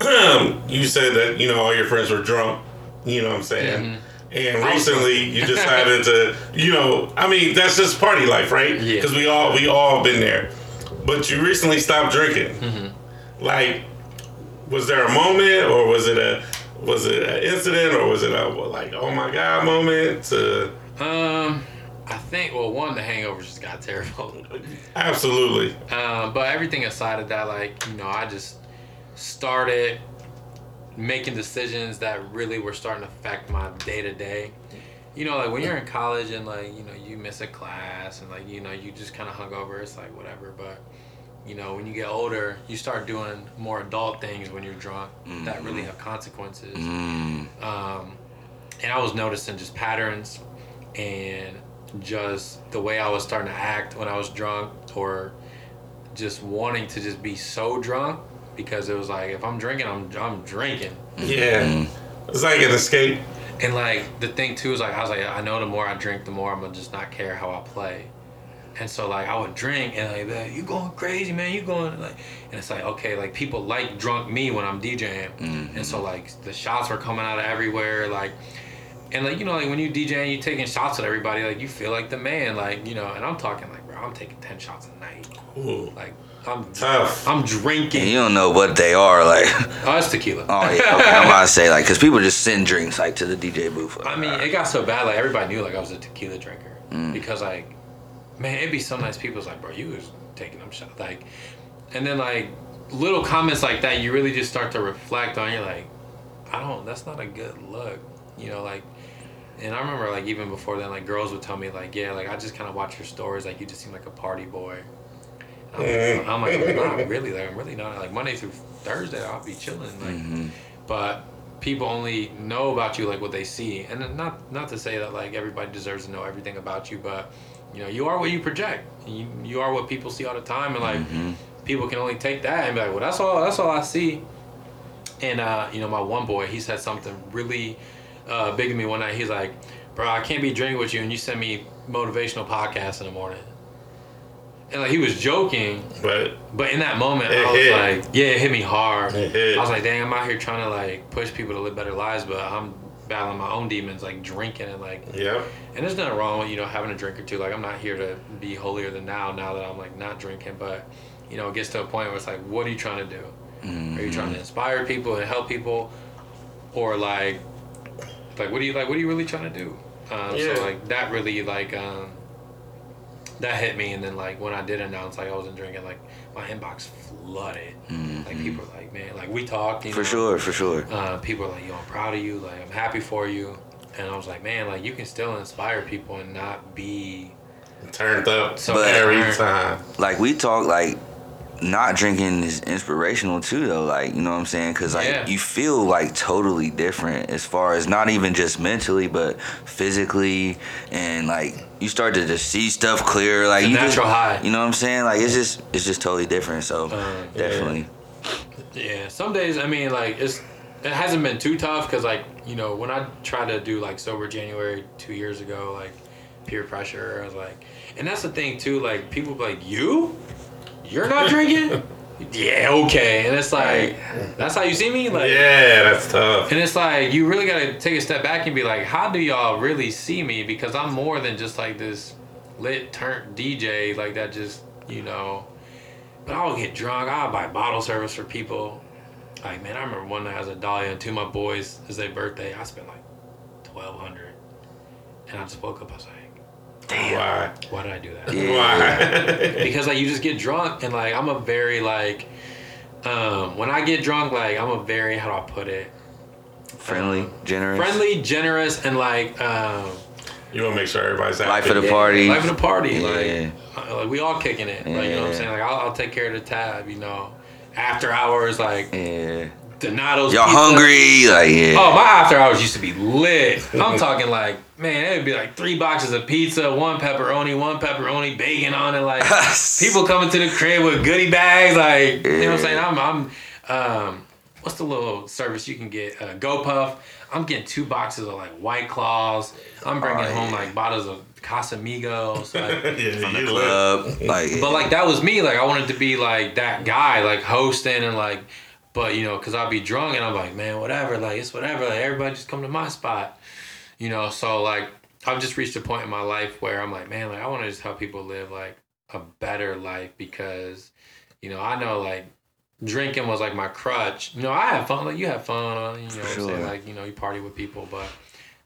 you said that you know all your friends were drunk. You know what I'm saying? Mm-hmm. And recently, you decided to, you know, I mean, that's just party life, right? Yeah. Because we all we all been there. But you recently stopped drinking. Mm-hmm. Like, was there a moment, or was it a was it an incident, or was it a like oh my god moment? To, um, I think well, one the hangover just got terrible. absolutely. Um, but everything aside of that, like you know, I just started making decisions that really were starting to affect my day to day. You know, like when you're in college and like you know you miss a class and like you know you just kind of hungover. It's like whatever. But you know when you get older, you start doing more adult things when you're drunk that really have consequences. Mm. Um, and I was noticing just patterns and just the way I was starting to act when I was drunk or just wanting to just be so drunk because it was like if I'm drinking, I'm I'm drinking. Yeah. It's like an escape. And like the thing too is like I was like I know the more I drink, the more I'm gonna just not care how I play. And so like I would drink and like "Man, you going crazy, man, you going like and it's like okay, like people like drunk me when I'm DJing. And so mm-hmm. like the shots were coming out of everywhere, like and like you know like when you DJing, you taking shots at everybody, like you feel like the man, like you know. And I'm talking like bro, I'm taking ten shots a night, Ooh, like I'm tough. I'm And drinking. you don't know what they are like. Oh, it's tequila. Oh yeah, okay, I'm about to say like, cause people just send drinks like to the DJ booth. I mean, it got so bad, like everybody knew like I was a tequila drinker mm. because like, man, it'd be some nice people was like, bro, you was taking them shots, like, and then like little comments like that, you really just start to reflect on. You're like, I don't. That's not a good look, you know, like. And I remember like even before then, like girls would tell me like, yeah, like I just kind of watch your stories, like you just seem like a party boy. I'm like, I'm like, I'm not really. Like I'm really not. Like Monday through Thursday, I'll be chilling. Like, Mm-hmm. but people only know about you like what they see and not not to say that like everybody deserves to know everything about you but you know you are what you project you, you are what people see all the time and like Mm-hmm. people can only take that and be like well that's all that's all i see And uh, you know, my one boy, he said something really uh, big to me one night. He's like, "Bro, I can't be drinking with you, and you send me motivational podcasts in the morning." And like he was joking, But but in that moment, I was hit. like, "Yeah, it hit me hard." Hit. I was like, "Dang, I'm out here trying to like push people to live better lives, but I'm battling my own demons, like drinking and like." Yeah. And there's nothing wrong with you know having a drink or two. Like I'm not here to be holier than now. Now that I'm like not drinking, but you know it gets to a point where it's like, what are you trying to do? Are you trying to inspire people and help people, or like, like what do you like? What are you really trying to do? Um, Yeah. So like that really like um, that hit me. And then like when I did announce like I wasn't drinking, like my inbox flooded. Like people were like, man, like we talked. You For know, sure, for sure. uh, people are like, yo, I'm proud of you. Like, I'm happy for you. And I was like, man, like, you can still inspire people and not be. Turned up So every time. Like we talk like not drinking is inspirational too though like you know what i'm saying because like Yeah. you feel like totally different as far as not even just mentally but physically and like you start to just see stuff clear like you just- natural high. you know what i'm saying like it's just it's just totally different so Uh, definitely Yeah, some days, I mean, like, it's. It hasn't been too tough because, like, you know, when I tried to do, like, Sober January two years ago, like, peer pressure, I was like. And that's the thing, too. Like, people be like, you? You're not drinking? Yeah, okay. And it's like, that's how you see me? Like, Yeah, that's tough. And it's like you really gotta take a step back and be like, how do y'all really see me? Because I'm more than just like this lit turnt DJ like that. Just you know, but I'll get drunk. I'll buy bottle service for people. Like man, I remember one night I was at Dahlia and two of my boys, it's their birthday. I spent like twelve hundred, and I just woke up. I was like, Why? why did I do that? Why? because like you just get drunk and like I'm a very like um when I get drunk like I'm a very how do I put it friendly generous friendly, generous, and like um, you want to make sure everybody's happy. life of the party life of the party. Yeah. Like, uh, like we all kicking it. Like you know what I'm saying. Like I'll, I'll take care of the tab. You know, after hours like yeah Donato's. y'all pizza. hungry like yeah Oh, my after hours used to be lit. I'm talking like, man, it would be like three boxes of pizza, one pepperoni, one pepperoni, bacon on it. Like people coming to the crib with goodie bags. Like, you know what I'm saying? I'm, I'm, um, what's the little service you can get? Uh, GoPuff. I'm getting two boxes of like White Claws. I'm bringing Oh, home yeah. like bottles of Casamigos. Like, yeah, you lit. club like but like that was me. Like I wanted to be like that guy, like hosting and like, but you know, cause I'd be drunk and I'm like, man, whatever. Like it's whatever. Like everybody just come to my spot, you know. So like I've just reached a point in my life where I'm like, man, like I want to just help people live like a better life because, you know, I know like drinking was like my crutch. You know, I have fun. Like you have fun. Uh, you know, what I'm saying like you know you party with people, but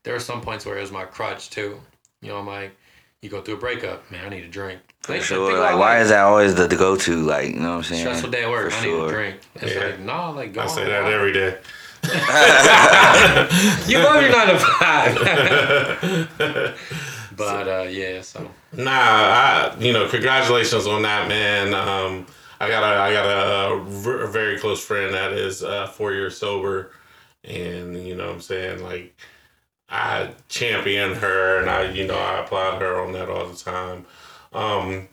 there are some points where it was my crutch too. You know, I'm like, you go through a breakup, man, I need a drink. for Think- sure think like why is that always the, the go-to like you know what i'm saying stressful day at work. For I sure. need a drink. It's Yeah. like no, like go. I on, say that walk. every day. You love your nine to five. but uh, yeah, so Nah, I you know, congratulations on that, man. Um, I got a I got a, a very close friend that is uh, four years sober, and you know what I'm saying like I champion her and I you know I applaud her on that all the time. Um,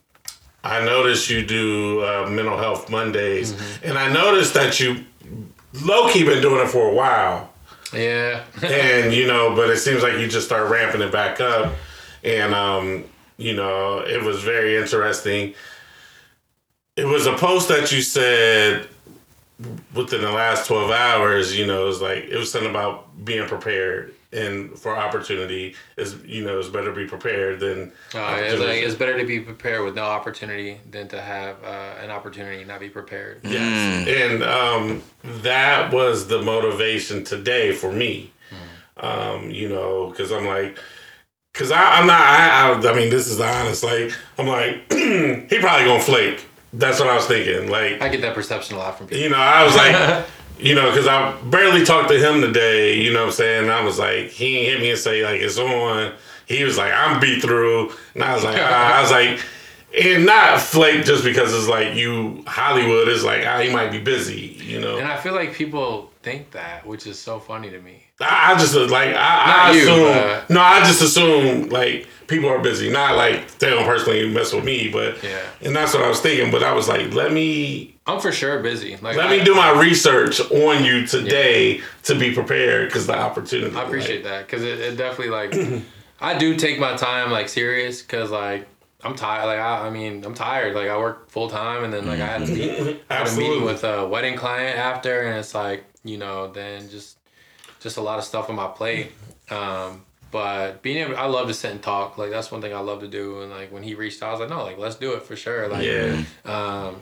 I noticed you do uh, mental health Mondays, and I noticed that you low key been doing it for a while yeah. and you know, but it seems like you just start ramping it back up, and um, you know, it was very interesting. It was a post that you said within the last twelve hours. You know, it was like it was something about being prepared and for opportunity is you know it's better to be prepared than Uh, it's, like, it's better to be prepared with no opportunity than to have uh, an opportunity and not be prepared. Yes. And um, that was the motivation today for me. Um, you know, because I'm like, because I'm not, I, I, I mean, this is the honest, like, I'm like, he probably gonna flake. That's what I was thinking. Like, I get that perception a lot from people. you know, I was like, you know, because I barely talked to him today, you know what I'm saying? I was like, he ain't hit me and say, like, it's on. He was like, I'm beat through. And I was like, ah. I was like, and not flake just because it's like you Hollywood is like ah he might be busy, you know. And I feel like people think that, which is so funny to me. I, I just uh, like I, I you, assume but- no, I just assume like people are busy, not like they don't personally mess with me, but Yeah. and that's what I was thinking. But I was like, let me I'm for sure busy. Like let I, me do my research on you today to be prepared because the opportunity. I appreciate that because it, it definitely like I do take my time like serious because like I'm tired. Like I, I mean I'm tired. Like I work full time and then like I had to meet, I had a meeting with a wedding client after and it's like you know then just just a lot of stuff on my plate. Um, but being able, I love to sit and talk. Like that's one thing I love to do. And like when he reached out, I was like, no, like let's do it for sure. Like Yeah. um,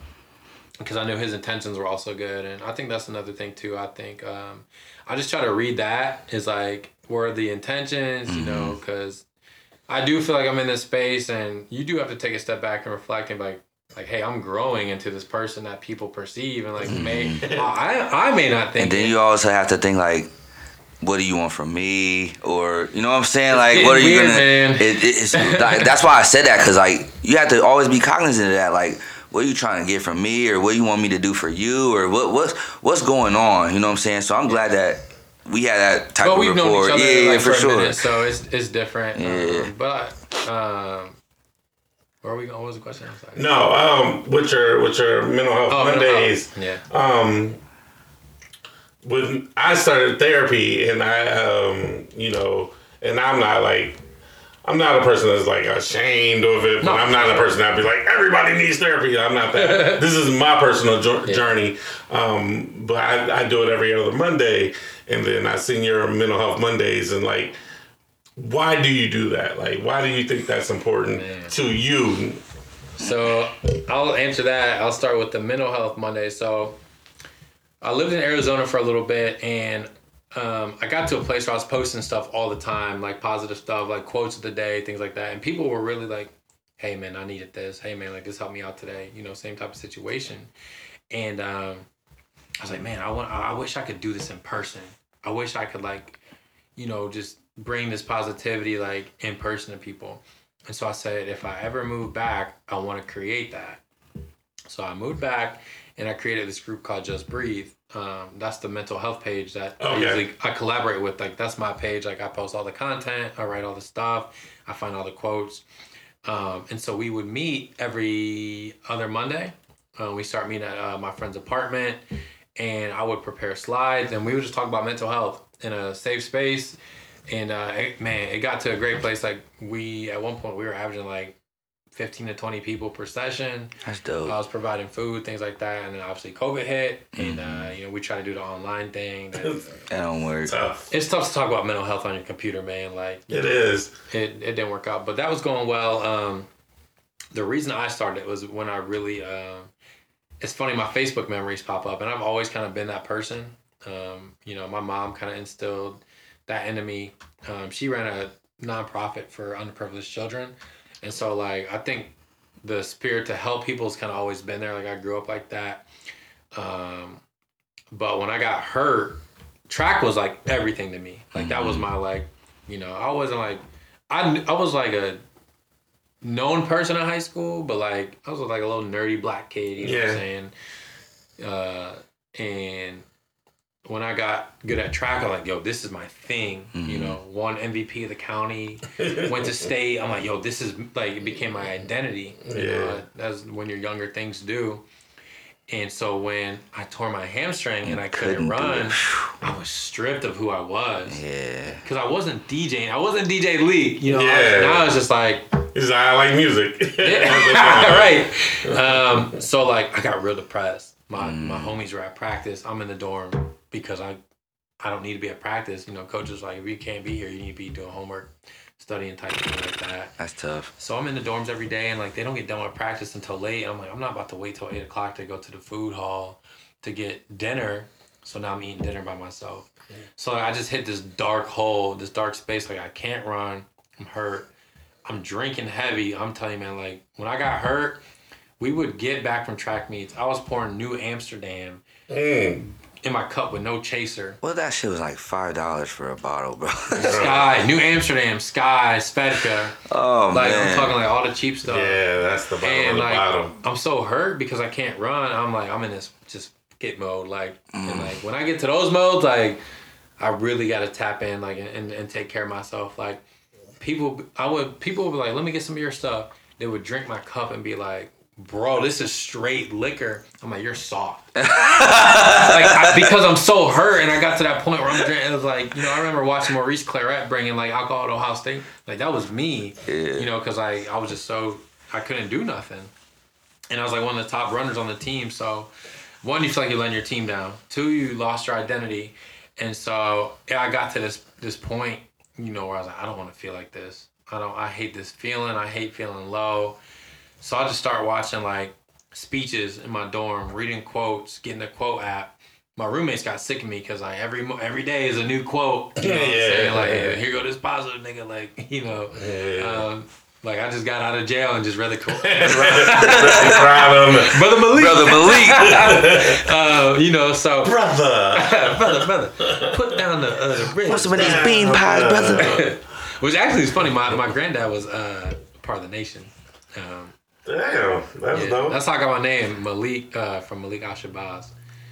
because I knew his intentions were also good, and I think that's another thing too. I think um, I just try to read that is like where are the intentions, you know, because I do feel like I'm in this space, and you do have to take a step back and reflect and be like. Like, hey, I'm growing into this person that people perceive, and like, may I, I may not think. And then it. you also have to think like, what do you want from me? Or you know what I'm saying? Like, what are you weird, gonna? man. It, it's that's why I said that because like you have to always be cognizant of that. Like, what are you trying to get from me, or what do you want me to do for you, or what what's what's going on? You know what I'm saying? So I'm glad that we had that type but of we've known rapport. each other yeah, yeah, like for for, a sure. minute, so it's it's different. Yeah. Um, but um, where are we going? What was the question? I'm sorry. No, um, with your with your mental health Oh, mental Mondays. health. Yeah. um when I started therapy and I um you know and I'm not like I'm not a person that's like ashamed of it, but No. I'm not a person that'd be like everybody needs therapy. I'm not that. this is my personal jo- journey, um, but I, I do it every other Monday, and then I sing your mental health Mondays, and like, why do you do that? Like, why do you think that's important Man. to you? So I'll answer that. I'll start with the mental health Monday. So I lived in Arizona for a little bit and um, I got to a place where I was posting stuff all the time, like positive stuff, like quotes of the day, things like that. And people were really like, hey man, I needed this. Hey man, like this helped me out today. You know, same type of situation. And um, I was like, man, I want, I wish I could do this in person. I wish I could like, you know, just bring this positivity like in person to people. And so I said, if I ever move back, I want to create that. So I moved back and I created this group called Just Breathe. Um, that's the mental health page that I usually I collaborate with. Like that's my page. Like I post all the content, I write all the stuff, I find all the quotes. Um, and so we would meet every other Monday. Uh, we start meeting at uh, my friend's apartment, and I would prepare slides, and we would just talk about mental health in a safe space. And uh, it, man, it got to a great place. Like we, at one point, we were averaging like fifteen to twenty people per session. That's dope. I was providing food, things like that, and then obviously COVID hit, and Mm-hmm. uh, you know we try to do the online thing. That, that don't work. Tough. it's tough to talk about mental health on your computer, man. Like It is. it, it didn't work out, but that was going well. Um, the reason I started was when I really, um, it's funny, my Facebook memories pop up, and I've always kind of been that person. Um, you know, my mom kind of instilled that into me. Um, she ran a nonprofit for underprivileged children, and so like I think the spirit to help people has kind of always been there. Like I grew up like that. Um, but when I got hurt, track was like everything to me. Like that was my like, you know, I wasn't like, I I was like a known person in high school, but like I was like a little nerdy black kid. You know what Yeah. I'm saying? Uh, and when I got good at track, I'm like, yo, this is my thing. You know, won MVP of the county, went to state. I'm like, yo, this is like it became my identity. You Yeah. know, as when you're younger, things do. And so when I tore my hamstring and I couldn't, couldn't run. I was stripped of who I was Yeah. because I wasn't DJing. I wasn't DJ Leek. You know, Yeah. now it's just like He's like, I like music. right. Um, so like I got real depressed. My my homies were at practice. I'm in the dorm because I I don't need to be at practice. You know, coaches like, if you can't be here, you need to be doing homework, studying type thing like that. That's tough. So I'm in the dorms every day, and like they don't get done with practice until late. And I'm like, I'm not about to wait till eight o'clock to go to the food hall to get dinner. So now I'm eating dinner by myself. So I just hit this dark hole, this dark space. Like I can't run. I'm hurt. I'm drinking heavy. I'm telling you, man. Like when I got hurt, we would get back from track meets. I was pouring New Amsterdam, Mm. In my cup with no chaser. Well, that shit was like five dollars for a bottle, bro. Skyy, New Amsterdam, Skyy, Svedka. oh Like man. I'm talking like all the cheap stuff. Yeah, that's the bottom of and the like bottom. I'm so hurt because I can't run. I'm like I'm in this just get mode. Like Mm. and like when I get to those modes, like I really got to tap in like and, and take care of myself. Like people, I would people would be like, let me get some of your stuff. They would drink my cup and be like. Bro, this is straight liquor. I'm like, you're soft. like, I, because I'm so hurt, and I got to that point where I'm drinking. It was like, you know, I remember watching Maurice Clarett bringing like alcohol to Ohio State. Like that was me, Yeah. you know, because I I was just so I couldn't do nothing, and I was like one of the top runners on the team. So, one, you feel like you're letting your team down. Two, you lost your identity, and so yeah, I got to this this point, you know, where I was like, I don't want to feel like this. I don't. I hate this feeling. I hate feeling low. So I just start watching like speeches in my dorm, reading quotes, getting the quote app. My roommates got sick of me because like every every day is a new quote. You know what I'm Yeah, saying? Like, yeah. here go this positive nigga. Like, you know, Yeah. um, like I just got out of jail and just read the quote. Proud. Brother Malik. Brother Malik. Uh, you know, so Brother. brother, brother, put down the uh, the wrist. What's some of these bean pies, brother? Which actually is funny. My my granddad was uh, part of the nation. Um, Damn, that's yeah, dope. that's how I got my name, Malik, uh, from Malik Ashabaz.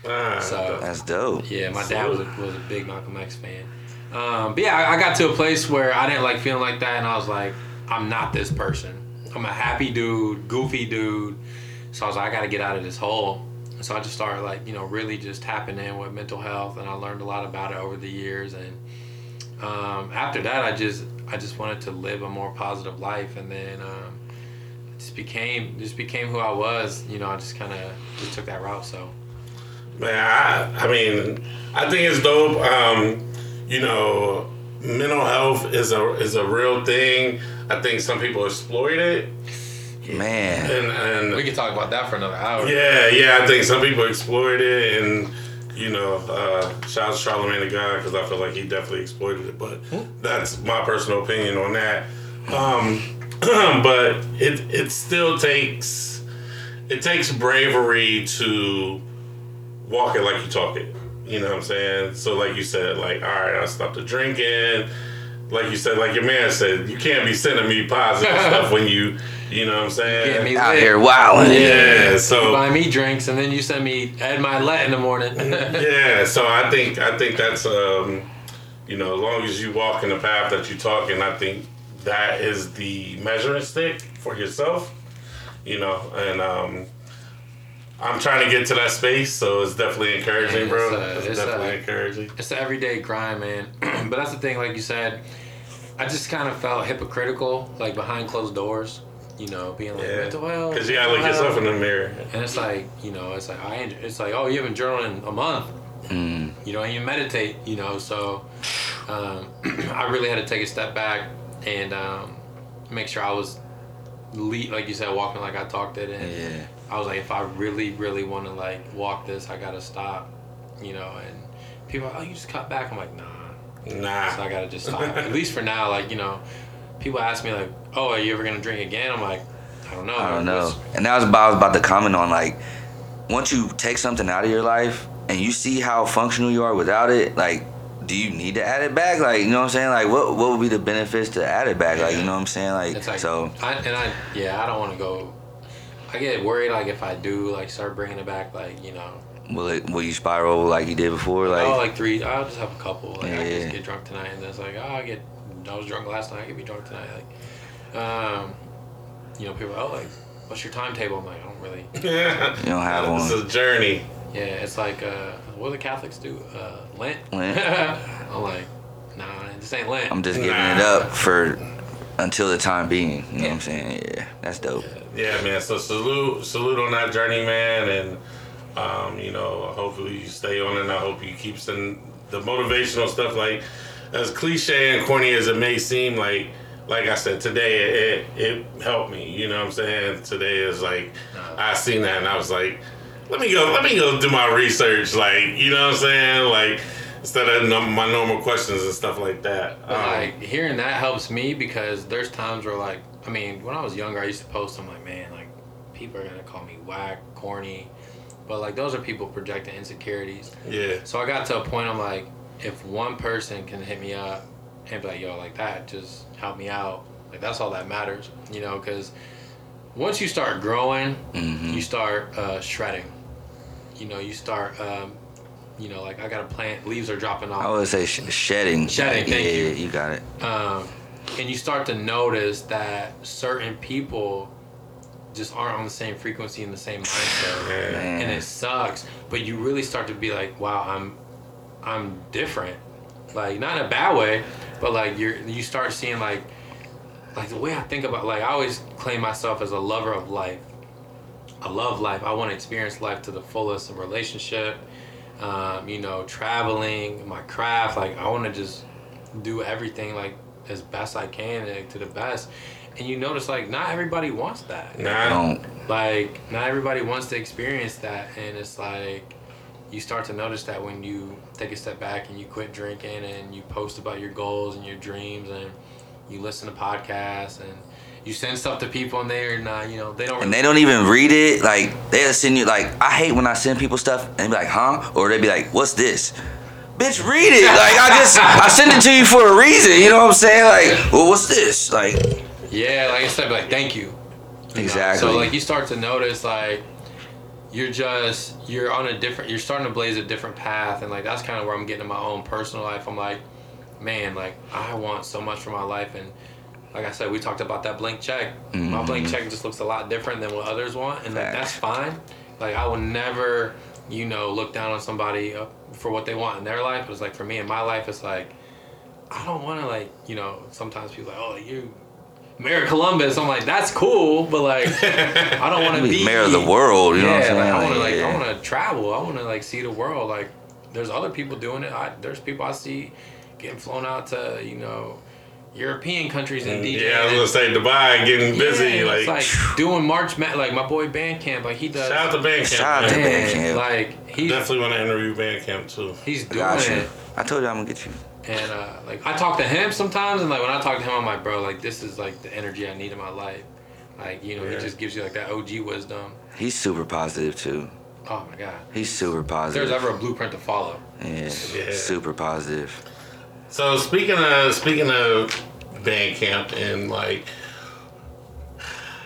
Ah, So- That's dope. Yeah, my dad was a, was a big Malcolm X fan. Um, but yeah, I, I got to a place where I didn't like feeling like that, and I was like, I'm not this person. I'm a happy dude, goofy dude. So I was like, I got to get out of this hole. So I just started like, you know, really just tapping in with mental health, and I learned a lot about it over the years. And um, after that, I just I just wanted to live a more positive life, and then um, it just became just became who I was. You know, I just kind of just took that route. So. Man, I, I mean, I think it's dope. Um, you know, mental health is a is a real thing. I think some people exploit it, Man. and We and could talk about that for another hour. yeah, yeah, I think some people exploit it, and you know, uh, shout out to Charlamagne tha God because I feel like he definitely exploited it. But that's my personal opinion on that. Um, but it it still takes it takes bravery to walk it like you talk it. You know what I'm saying? So like you said, like, all right, I stopped the drinking. Like you said, like your man said, you can't be sending me positive stuff when you, you know what I'm saying? Get me Out lit. here wilding. Yeah, You so buy me drinks and then you send me Ed Mylett in the morning. yeah, so I think I think that's um, you know, as long as you walk in the path that you talk in, I think that is the measuring stick for yourself. You know, and um, I'm trying to get to that space, so it's definitely encouraging, Yeah, bro. it's, uh, It's, it's, definitely uh, encouraging. it's the everyday grind, man. but that's the thing, like you said, I just kind of felt hypocritical, like behind closed doors. You know, being like Yeah, mental health. because you gotta look mental yourself in the mirror. And it's like, you know, it's like I, it's like, oh, you haven't journaled in a month. Mm. You don't even meditate. You know, so um, I really had to take a step back and um, make sure I was, lead, like you said, walking like I talked it. And Yeah. I was like, if I really, really want to like walk this, I gotta stop. You know, and people, are, oh, you just cut back. I'm like, nah. Nah. So I gotta just stop. At least for now, like you know, people ask me like, oh, are you ever gonna drink again? I'm like, I don't know. I don't know. And that was about, I was about to comment on like, once you take something out of your life and you see how functional you are without it, like, do you need to add it back? Like, you know what I'm saying? Like, what what would be the benefits to add it back? Like, you know what I'm saying? Like, like, so I, and I, yeah, I don't want to go. I get worried like if I do like start bringing it back, like you know, will it will you spiral like you did before? Like, oh, like three. I'll just have a couple. Like I Yeah. just get drunk tonight, and then it's like, oh, I get. I was drunk last night. I could be drunk tonight. Like, um, you know, people. are, Oh, like, what's your timetable? I'm like, I don't really. Yeah. you don't have one. It's one. a journey. Yeah, it's like, uh, what do the Catholics do? Uh, Lent. Lent. I'm like, nah, this ain't Lent. I'm just giving Nah. it up for until the time being. You know what I'm saying? Yeah, that's dope. Yeah, man. So salute, salute on that journey, man, and um, you know, hopefully you stay on it. And I hope you keep sending the motivational stuff. Like as cliche and corny as it may seem, like like I said today, it it helped me. You know what I'm saying? Today is like I seen that and I was like, let me go, let me go do my research. Like you know what I'm saying? Like instead of num- my normal questions and stuff like that. Um, like hearing that helps me because there's times where like I mean when I was younger I used to post I'm like man like people are gonna call me whack corny but like those are people projecting insecurities. Yeah. So I got to a point I'm like, if one person can hit me up and be like, yo, like that, just help me out. Like that's all that matters, you know, because once you start growing, Mhm. you start uh, shredding. You know, you start, um, you know, like I got a plant, leaves are dropping off. I would say sh- shedding. Shedding, Yeah, thank you. You got it. um, and you start to notice that certain people just aren't on the same frequency and the same mindset Yeah. and it sucks but you really start to be like wow i'm i'm different like not in a bad way but like you're you start seeing like like the way i think about like i always claim myself as a lover of life i love life i want to experience life to the fullest in relationship um, you know traveling my craft like i want to just do everything like as best i can and to the best and you notice like not everybody wants that. Don't. like not everybody wants to experience that and it's like you start to notice that when you take a step back and you quit drinking and you post about your goals and your dreams and you listen to podcasts and you send stuff to people and they're not you know they don't And they don't even read it. Like they'll send you like I hate when I send people stuff and be like, huh? Or they be like, what's this? Bitch, read it. Like I just I send it to you for a reason. You know what I'm saying? Like, well, what's this? Like yeah like instead of like thank you You know? Exactly. so like you start to notice like you're just you're on a different you're starting to blaze a different path and like that's kind of where i'm getting in my own personal life i'm like man like i want so much for my life and like i said we talked about that blank check my blank check just looks a lot different than what others want and like, that's fine like i will never you know look down on somebody uh, for what they want in their life But it's like for me in my life it's like i don't want to like you know sometimes people are like oh you mayor columbus i'm like that's cool but like i don't want to be mayor of the world. You know what I'm yeah, saying? like, I want to like yeah. I want to travel. I want to like see the world. Like there's other people doing it. I, there's people I see getting flown out to you know European countries and DJing. Mm, Yeah, I was gonna say Dubai getting busy. Yeah, like, it's like doing March Mat like my boy Bandcamp. Like he does. shout out to Bandcamp. Shout out to. Bandcamp. Like he's Definitely want to interview Bandcamp too. he's I doing got you. it. I told you I'm gonna get you. And uh, like I talk to him sometimes, and like when I talk to him, I'm like, bro, like this is like the energy I need in my life. Like you know, Yeah. he just gives you like that OG wisdom. He's super positive too. Oh my god. He's super positive. If positive. there's ever a blueprint to follow. yeah, Yeah. super positive. So speaking of speaking of Bandcamp and like,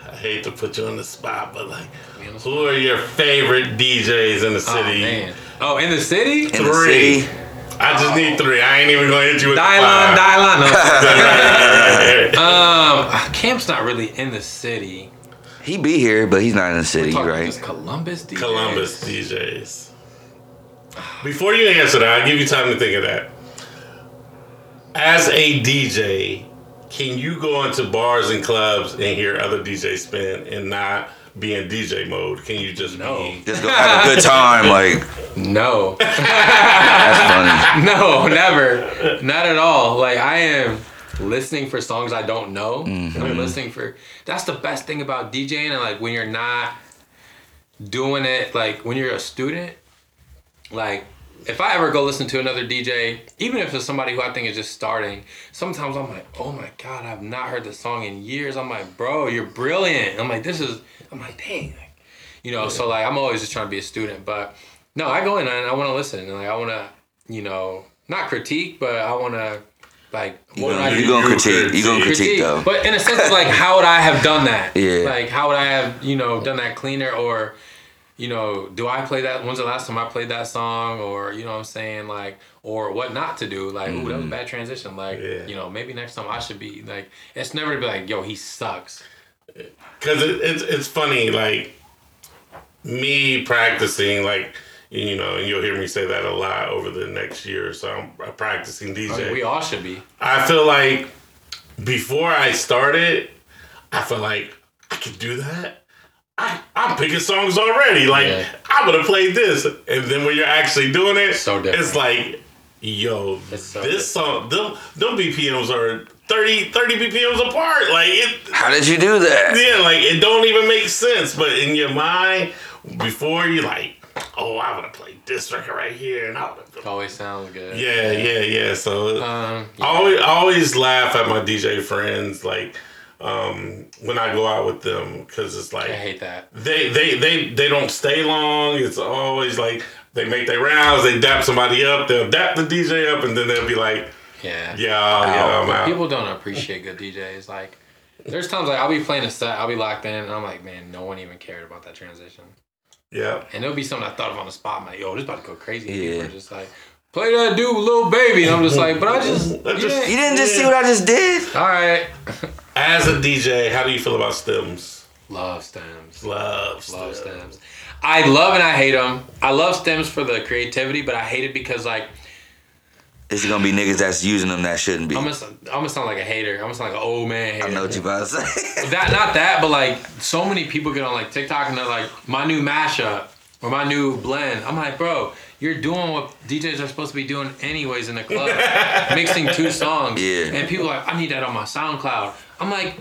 I hate to put you on the spot, but like, Me who are your favorite DJs in the Oh city? man. Oh, in the city? In the Three. city, I just need three. I ain't even gonna hit you with Dylon, the five. Dylon. No. um, Camp's not really in the city. he be here, but he's not in the city, Talking right? Just Columbus DJs. Columbus DJs. Before you answer that, I'll give you time to think of that. As a DJ, can you go into bars and clubs and hear other DJs spin and not be in DJ mode? Can you just No. be? Just go have a good time. Like No. that's funny. no, never. Not at all. Like I am listening for songs I don't know. Mm-hmm. I'm listening for that's the best thing about DJing and like when you're not doing it like when you're a student, like if I ever go listen to another DJ, even if it's somebody who I think is just starting, sometimes I'm like, oh my god, I've not heard this song in years. I'm like, bro, you're brilliant. I'm like, this is. I'm like, dang, like, you know. So like, I'm always just trying to be a student, but no, I go in and I want to listen and like I want to, you know, not critique, but I want to like I You gonna critique? You gonna critique though? But in a sense like, how would I have done that? Yeah. Like, how would I have, you know, done that cleaner or, you know, do I play that? When's the last time I played that song? Or, you know what I'm saying? Like, or what not to do? Like, ooh, that was a mm-hmm. bad transition. Like, Yeah. you know, maybe next time I should be like, it's never to be like, yo, he sucks. Because it, it's it's funny, like me practicing, like you know, and you'll hear me say that a lot over the next year or so. I'm practicing DJ. I mean, we all should be. I feel like before I started, I feel like I could do that. I, I'm picking songs already. Like Yeah. I'm gonna play this, and then when you're actually doing it, So it's like, yo, It's so this song, them, them BPMs are 30, 30 BPMs apart. Like it, How did you do that? yeah, like it don't even make sense. But in your mind, before you like, oh, I want to play this record right here, and I want to. Always sounds good. Yeah, yeah, yeah. So Um, I always, I always laugh at my DJ friends. Like um, when I go out with them because it's like I hate that. they they they they don't stay long. It's always like they make their rounds, they dap somebody up, they'll dap the DJ up, and then they'll be like, Yeah. "Yeah, yeah, I'm out." People don't appreciate good DJs. Like, there's times like I'll be playing a set, I'll be locked in, and I'm like, man, no one even cared about that transition. yeah, And it'll be something I thought of on the spot. I'm like, yo, this about to go crazy. And Yeah. people are just like, play that dude, little baby. And I'm just like, but I just, I just- yeah. You didn't just see what I just did? all right. As a DJ, how do you feel about stems? Love stems. Love, stems. Love stems. stems. I love and I hate them. I love stems for the creativity, but I hate it because like It's gonna be niggas that's using them that shouldn't be. I'm gonna, I'm gonna sound like a hater. I'm gonna sound like an old man hater. I know what you're about to say. that not that, but like so many people get on like TikTok and they're like my new mashup or my new blend. I'm like, bro, you're doing what DJs are supposed to be doing anyways in the club, mixing two songs. Yeah. And people are like, I need that on my SoundCloud. I'm like,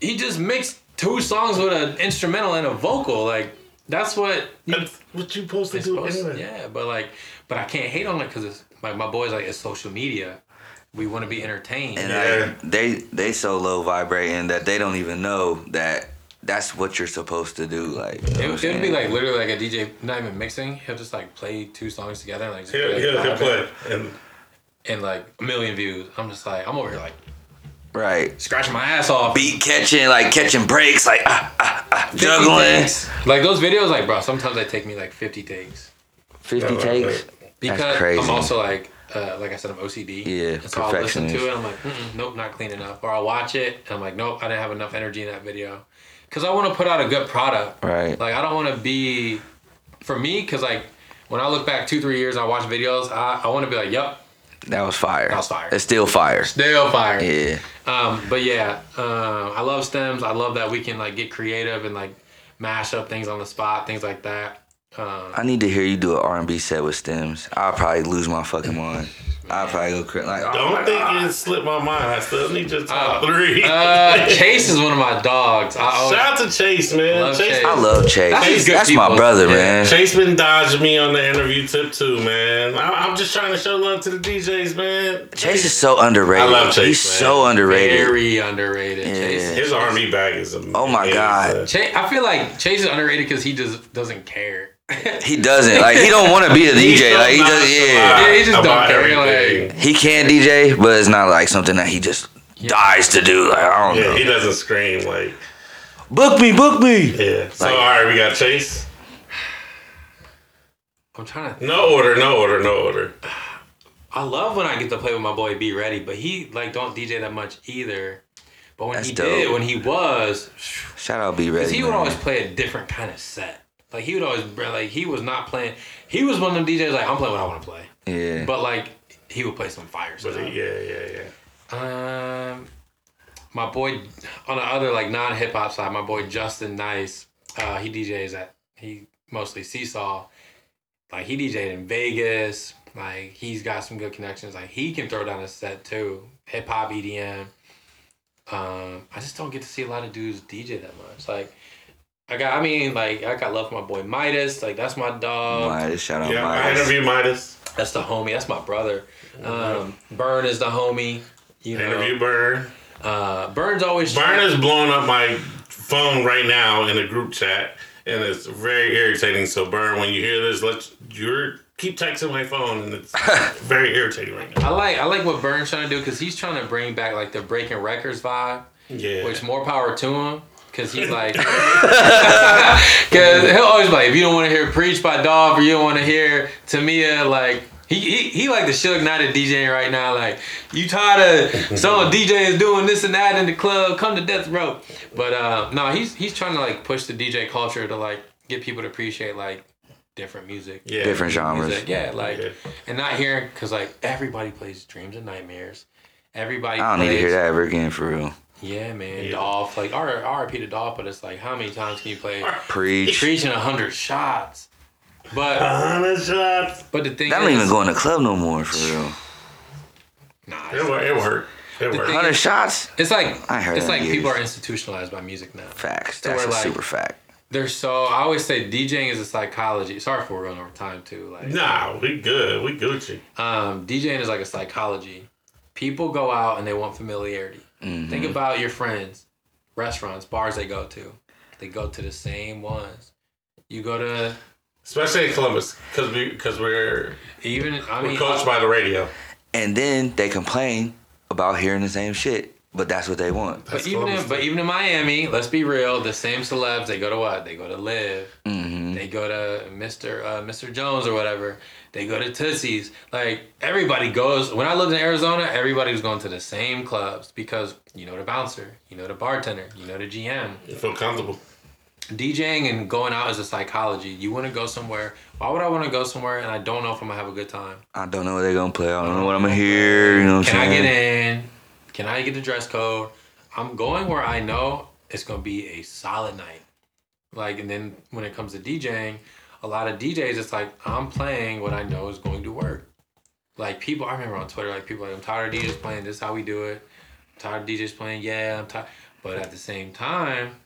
he just mixed two songs with an instrumental and a vocal. Like that's what. That's what you supposed to do supposed- anyway. yeah, but like, but I can't hate on it because it's like my boys like it's social media. We want to be entertained. And Yeah. like they they so low vibrating that they don't even know that that's what you're supposed to do. Like you know It, what would be like literally like a DJ, not even mixing. He'll just like play two songs together and like, just He'll, play, he'll, he'll play, and and like a million views. I'm just like, I'm over here like right. scratching my ass off. Beat catching, like catching breaks, like ah, ah, ah, juggling. takes. Like those videos, like bro, sometimes they take me like 50 takes Fifty Yeah, takes. because crazy. I'm also like, uh, like I said, I'm OCD. Yeah, And so I'll listen to perfectionist. it. I'm like, Mm-mm, nope, not clean enough. Or I'll watch it and I'm like, nope, I didn't have enough energy in that video. Cause I want to put out a good product. Right. Like I don't want to be, for me, cause like when I look back two three years, and I watch videos. I, I want to be like, yep, That was fire. That was fire. It's still fire. still fire. Yeah. Um, but yeah, um, I love stems. I love that we can like get creative and like mash up things on the spot, things like that. Um, I need to hear you do an R&B set with stems. I'll probably lose my fucking mind. I'll probably go crazy. Like, oh don't my think God. it slipped my mind. I still need your top Uh, three. uh, Chase is one of my dogs. I always, Shout out to Chase, man. Love Chase, Chase. I love Chase. That's That's, just my brother, Yeah. man. Chase been dodging me on the interview tip too, man. I, I'm just trying to show love to the DJs, man. Chase is so underrated. I love Chase, He's man. so underrated. very underrated. Yeah. Chase. His R&B bag is amazing. Oh my God. Chase, I feel like Chase is underrated because he just doesn't care. He doesn't. Like, he don't want to be a DJ. so Like, he does, nonchalant yeah. Yeah, he just don't care, everything. He can DJ, but it's not like something that he just dies to do. Like, I don't Yeah, know. he doesn't scream like. Book me, book me. Yeah. So Like- all right, we got Chase. I'm trying to. No order, no order, no order. I love when I get to play with my boy Be Ready, but he like don't DJ that much either. But when That's he dope. did, when he was, Shout out, be Because ready. he would man. always play a different kind of set. Like he would always br- like he was not playing. He was one of them DJs like I'm playing what I want to play. Yeah. But like he would play some fire But stuff. yeah, yeah, yeah. Um, my boy on the other like non hip hop side, my boy Justin Nice. Uh, he DJs at he mostly Seesaw. Like he DJed in Vegas. Like he's got some good connections. Like he can throw down a set too. Hip hop EDM. Um, I just don't get to see a lot of dudes DJ that much. Like I got, I mean, like I got love for my boy Midas. Like that's my dog. Midas, shout out Yeah, I Midas. interviewed Midas. That's the homie. That's my brother. Um, Burn is the homie. You know, Interview Burn. uh, Burns always Burn is blowing up my phone right now in a group chat, and it's very irritating. So Burn, when you hear this, let's you're keep texting my phone, and it's very irritating right now. I like I like what Burns trying to do because he's trying to bring back like the breaking records vibe, Yeah. which more power to him. Cause he's like, cause he'll always be like, if you don't want to hear "Preach" by Dolph, or you don't want to hear Tamia, like he, he he like the Suge Knight of DJing right now. Like you tired of some DJ is doing this and that in the club? Come to Death Row. But uh, no, he's he's trying to like push the DJ culture to like get people to appreciate like different music. yeah. Different genres. Music. Yeah, like Yeah. and not hearing because like everybody plays Dreams and Nightmares. Everybody. I don't need to hear that ever again for real. Yeah, man. Yeah. Dolph, like R RIP to Dolph, but it's like how many times can you play Preach. preaching a hundred shots? But A hundred shots. but the thing That don't is, even go in the club no more for real. Nah, It it's, worked. It worked. It worked. thing- Hundred shots. it's like I heard it's like in people are institutionalized by music now. Facts. So That's a like- super fact. They're so I always say DJing is a psychology. Sorry for going over time too. Like Nah, we good. We Gucci. um, DJing is like a psychology. People go out and they want familiarity. Mhm. Think about your friends. restaurants, bars they go to. They go to the same ones. You go to Especially in Columbus, because we because we're even I we're coached by the radio. And then they complain about hearing the same shit, but that's what they want. But That's even in, but even in Miami, let's be real, the same celebs they go to what? They go to LIV. hmm They go to Mr. Uh, Mr. Jones or whatever. They go to Tootsie's. Like everybody goes. When I lived in Arizona, everybody was going to the same clubs because you know the bouncer, you know the bartender, you know the GM. You feel comfortable. DJing and going out is a psychology. You want to go somewhere. Why would I want to go somewhere and I don't know if I'm gonna have a good time? I don't know what they're gonna play. I don't know what I'm gonna hear. You know what I'm Can I saying? get in? Can I get the dress code? I'm going where I know it's gonna be a solid night. Like, and then when it comes to DJing, a lot of DJs, it's like I'm playing what I know is going to work. Like people, I remember on Twitter, like people, like I'm tired of DJs playing. This is how we do it. I'm tired of DJs playing. Yeah, I'm tired. But at the same time,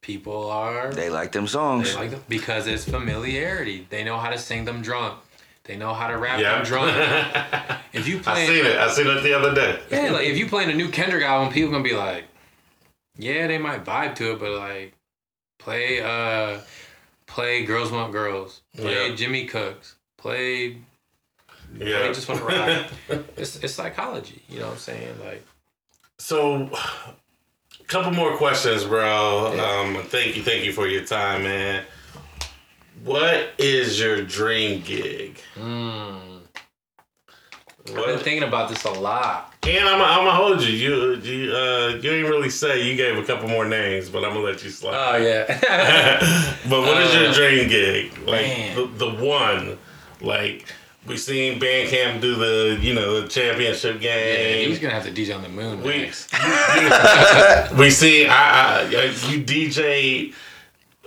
people are They like them songs. they like them because it's familiarity. They know how to sing them drunk. They know how to rap Yeah. them drunk. If you play, I seen it. I seen it the other day. yeah, like if you playing a new Kendrick album, people gonna be like, yeah, they might vibe to it, but like, play uh, play Girls Want Girls, play Yeah. Jimmy Cooks, play. Yeah. Just want to ride. it's it's psychology, you know what I'm saying? Like, So, a couple more questions, bro. Yeah. Um, thank you, thank you for your time, man. What is your dream gig? mm, I've been thinking about this a lot. And I'm, gonna hold you. You, you, uh, you didn't really say. You gave a couple more names, but I'm gonna let you slide. Oh yeah. but what is your Uh, dream gig? Like the, the one, like we seen Bandcamp do the, you know, the championship yeah, game. he's gonna have to DJ on the moon We, next. we see. I, I, you DJ.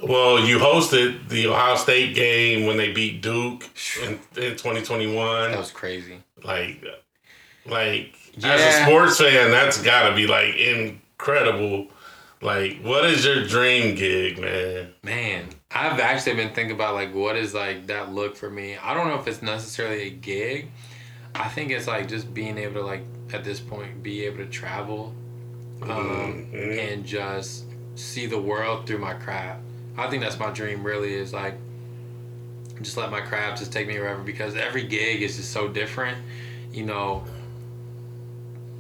Well, you hosted the Ohio State game when they beat Duke in, in 2021. That was crazy. like, like as a sports fan, that's got to be like incredible. Like, what is your dream gig, man? Man, I've actually been thinking about like what is like that look for me. I don't know if it's necessarily a gig. I think it's like just being able to like at this point be able to travel um, Mhm. and just see the world through my craft. I think that's my dream really is like just let my craft just take me wherever because every gig is just so different. You know,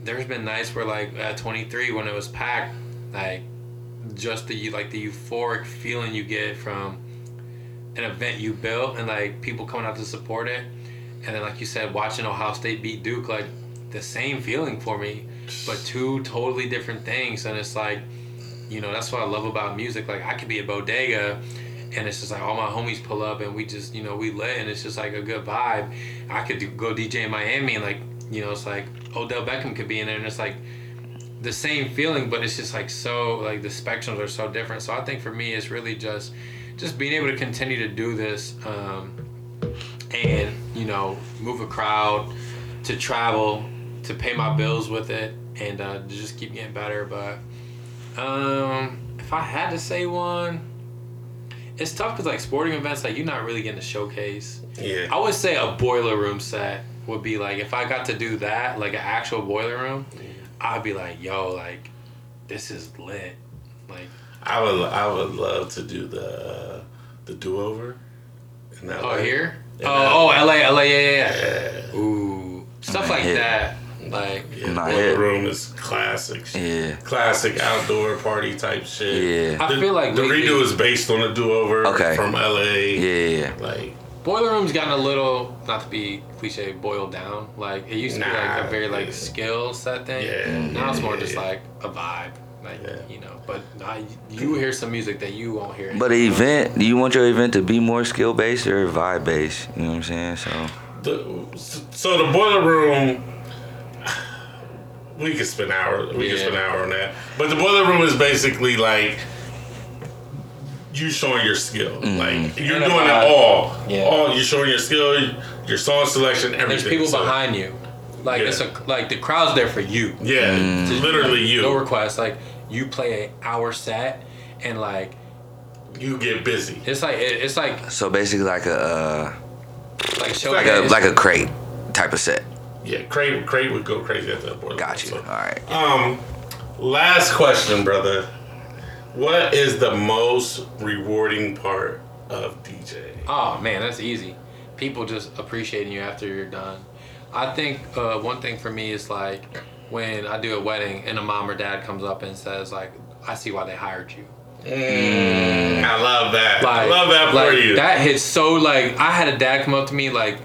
there's been nights where like at 23 when it was packed, like just the like the euphoric feeling you get from an event you built and like people coming out to support it, and then like you said, watching Ohio State beat Duke, like the same feeling for me, but two totally different things, and it's like, you know, that's what I love about music. Like I could be a bodega. And it's just like all my homies pull up and we just, you know, we lit and it's just like a good vibe. I could do, go DJ in Miami and like, you know, it's like Odell Beckham could be in there and it's like the same feeling, but it's just like so like the spectrums are so different. So I think for me, it's really just just being able to continue to do this um, and you know move a crowd, to travel, to pay my bills with it, and uh, just keep getting better. But um, if I had to say one, it's tough because like sporting events, like you're not really getting to showcase. Yeah. I would say a boiler room set would be like if I got to do that, like an actual boiler room, yeah. I'd be like, yo, like this is lit. Like I would I would love to do the the do over. oh here? Yeah. Oh oh LA LA yeah yeah yeah. Yeah. Ooh. Stuff like hit. that. Like Yeah, Not Boiler room is classic. shit. Yeah. Classic outdoor party type shit. Yeah. I The- feel like the lately- redo is based on a do over Okay. from LA. Yeah. Like boiler room's gotten a little not to be cliche boiled down. Like it used to be like a very like yeah. skill set thing. Yeah, Now it's more just like a vibe. Like Yeah. you know, but uh, you hear some music that you won't hear. But an event, do you want your event to be more skill based or vibe based? You know what I'm saying? So the so the boiler room. We could spend hours. We could spend an hour on that. But the boiler room is basically like you showing your skill. Like you're And doing it all. Yeah. All you're showing your skill, your song selection, everything. There's people So, behind you. Like Yeah. it's a like the crowd's there for you. Yeah, literally you. No request. Like you play an hour set, and like you get busy. it's like it, it's like so basically like a uh, like show like a like a crate type of set. Yeah, Crate Crate would go crazy at that point. Got you. So, All right. Um, last question, brother. What is the most rewarding part of DJ? Oh man, that's easy. People just appreciating you after you're done. I think uh, one thing for me is like when I do a wedding and a mom or dad comes up and says like, "I see why they hired you." Mm, I love that. I love that for like, you. That hits so like I had a dad come up to me like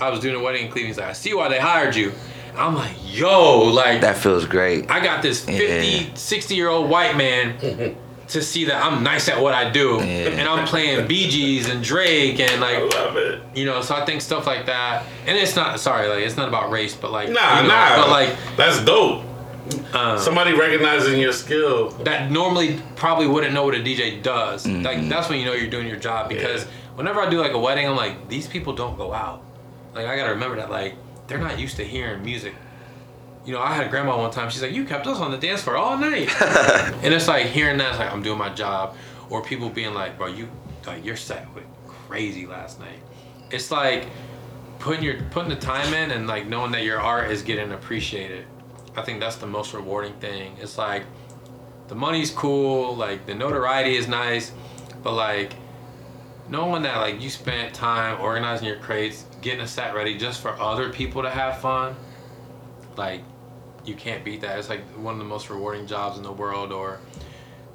I was doing a wedding in Cleveland. He's like, I see why they hired you. I'm like, yo, like That feels great. I got this 50, Yeah. 60 year old white man to see that I'm nice at what I do. Yeah. And I'm playing Bee Gees and Drake and I like love it. you know, so I think stuff like that. And it's not sorry, like it's not about race, but like Nah, you know, nah. but like that's dope. um, Somebody recognizing your skill. that normally probably wouldn't know what a DJ does. Like that's when you know you're doing your job because Yeah. whenever I do like a wedding, I'm like, these people don't go out. Like I gotta remember that like they're not used to hearing music. You know, I had a grandma one time. She's like, "You kept us on the dance floor all night," and it's like hearing that. It's like I'm doing my job, or people being like, "Bro, you like your set went crazy last night." It's like putting your putting the time in and like knowing that your art is getting appreciated. I think that's the most rewarding thing. It's like the money's cool, like the notoriety is nice, but like knowing that like you spent time organizing your crates, getting a set ready just for other people to have fun, like you can't beat that. It's like one of the most rewarding jobs in the world or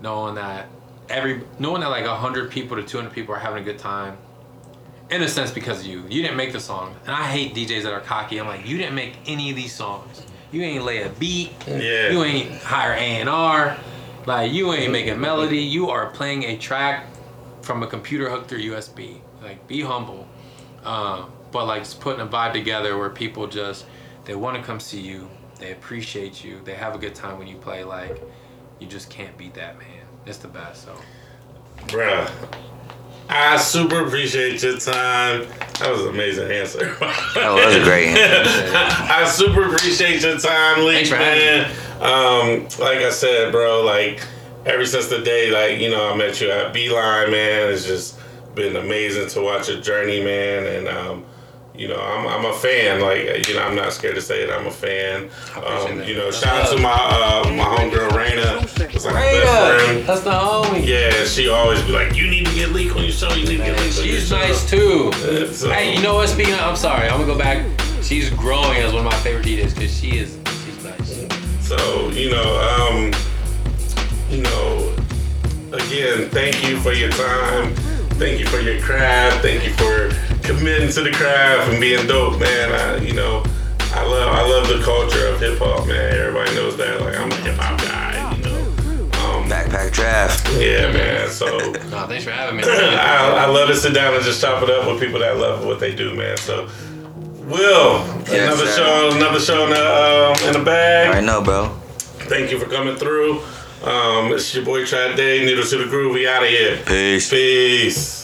knowing that every knowing that like 100 people to 200 people are having a good time in a sense because of you. You didn't make the song. And I hate DJs that are cocky. I'm like, you didn't make any of these songs. You ain't lay a beat. Yeah. You ain't hire A&R. Like you ain't making melody. You are playing a track from a computer hooked through USB. Like be humble. Um, but like just putting a vibe together where people just they want to come see you. They appreciate you. They have a good time when you play. Like you just can't beat that, man. It's the best. So Bruh. I super appreciate your time. That was an amazing answer. That was a great answer. I super appreciate your time, Lee, Thanks for man. Um, like I said, bro, like ever since the day, like you know, I met you at Beeline, man. It's just been amazing to watch your journey, man. And um, you know, I'm, I'm a fan. Like you know, I'm not scared to say it. I'm a fan. Um, you know, shout out to my uh, my homegirl Raina. It's like my best friend. that's the homie. Yeah, she always be like, "You need to get Leek on your show. You need to get Leek She's show." nice too. So- Hey, you know what? Speaking of, I'm sorry, I'm gonna go back. She's growing as one of my favorite DJs because she is. She's nice. So you know, um, you know, again, thank you for your time. Thank you for your craft. Thank you for committing to the craft and being dope, man. I, you know, I love I love the culture of hip hop, man. Everybody knows that. Like I'm a hip hop guy, you know. Um, Backpack draft. yeah, man. So. No, thanks for having me. I, I love to sit down and just chop it up with people that love what they do, man. So, Will, Yes, another sir. show, another show in the um, in the bag. I know, bro. Thank you for coming through. Um, it's your boy Trav Dave, Needles to the Groove. We out of here. Peace. Peace.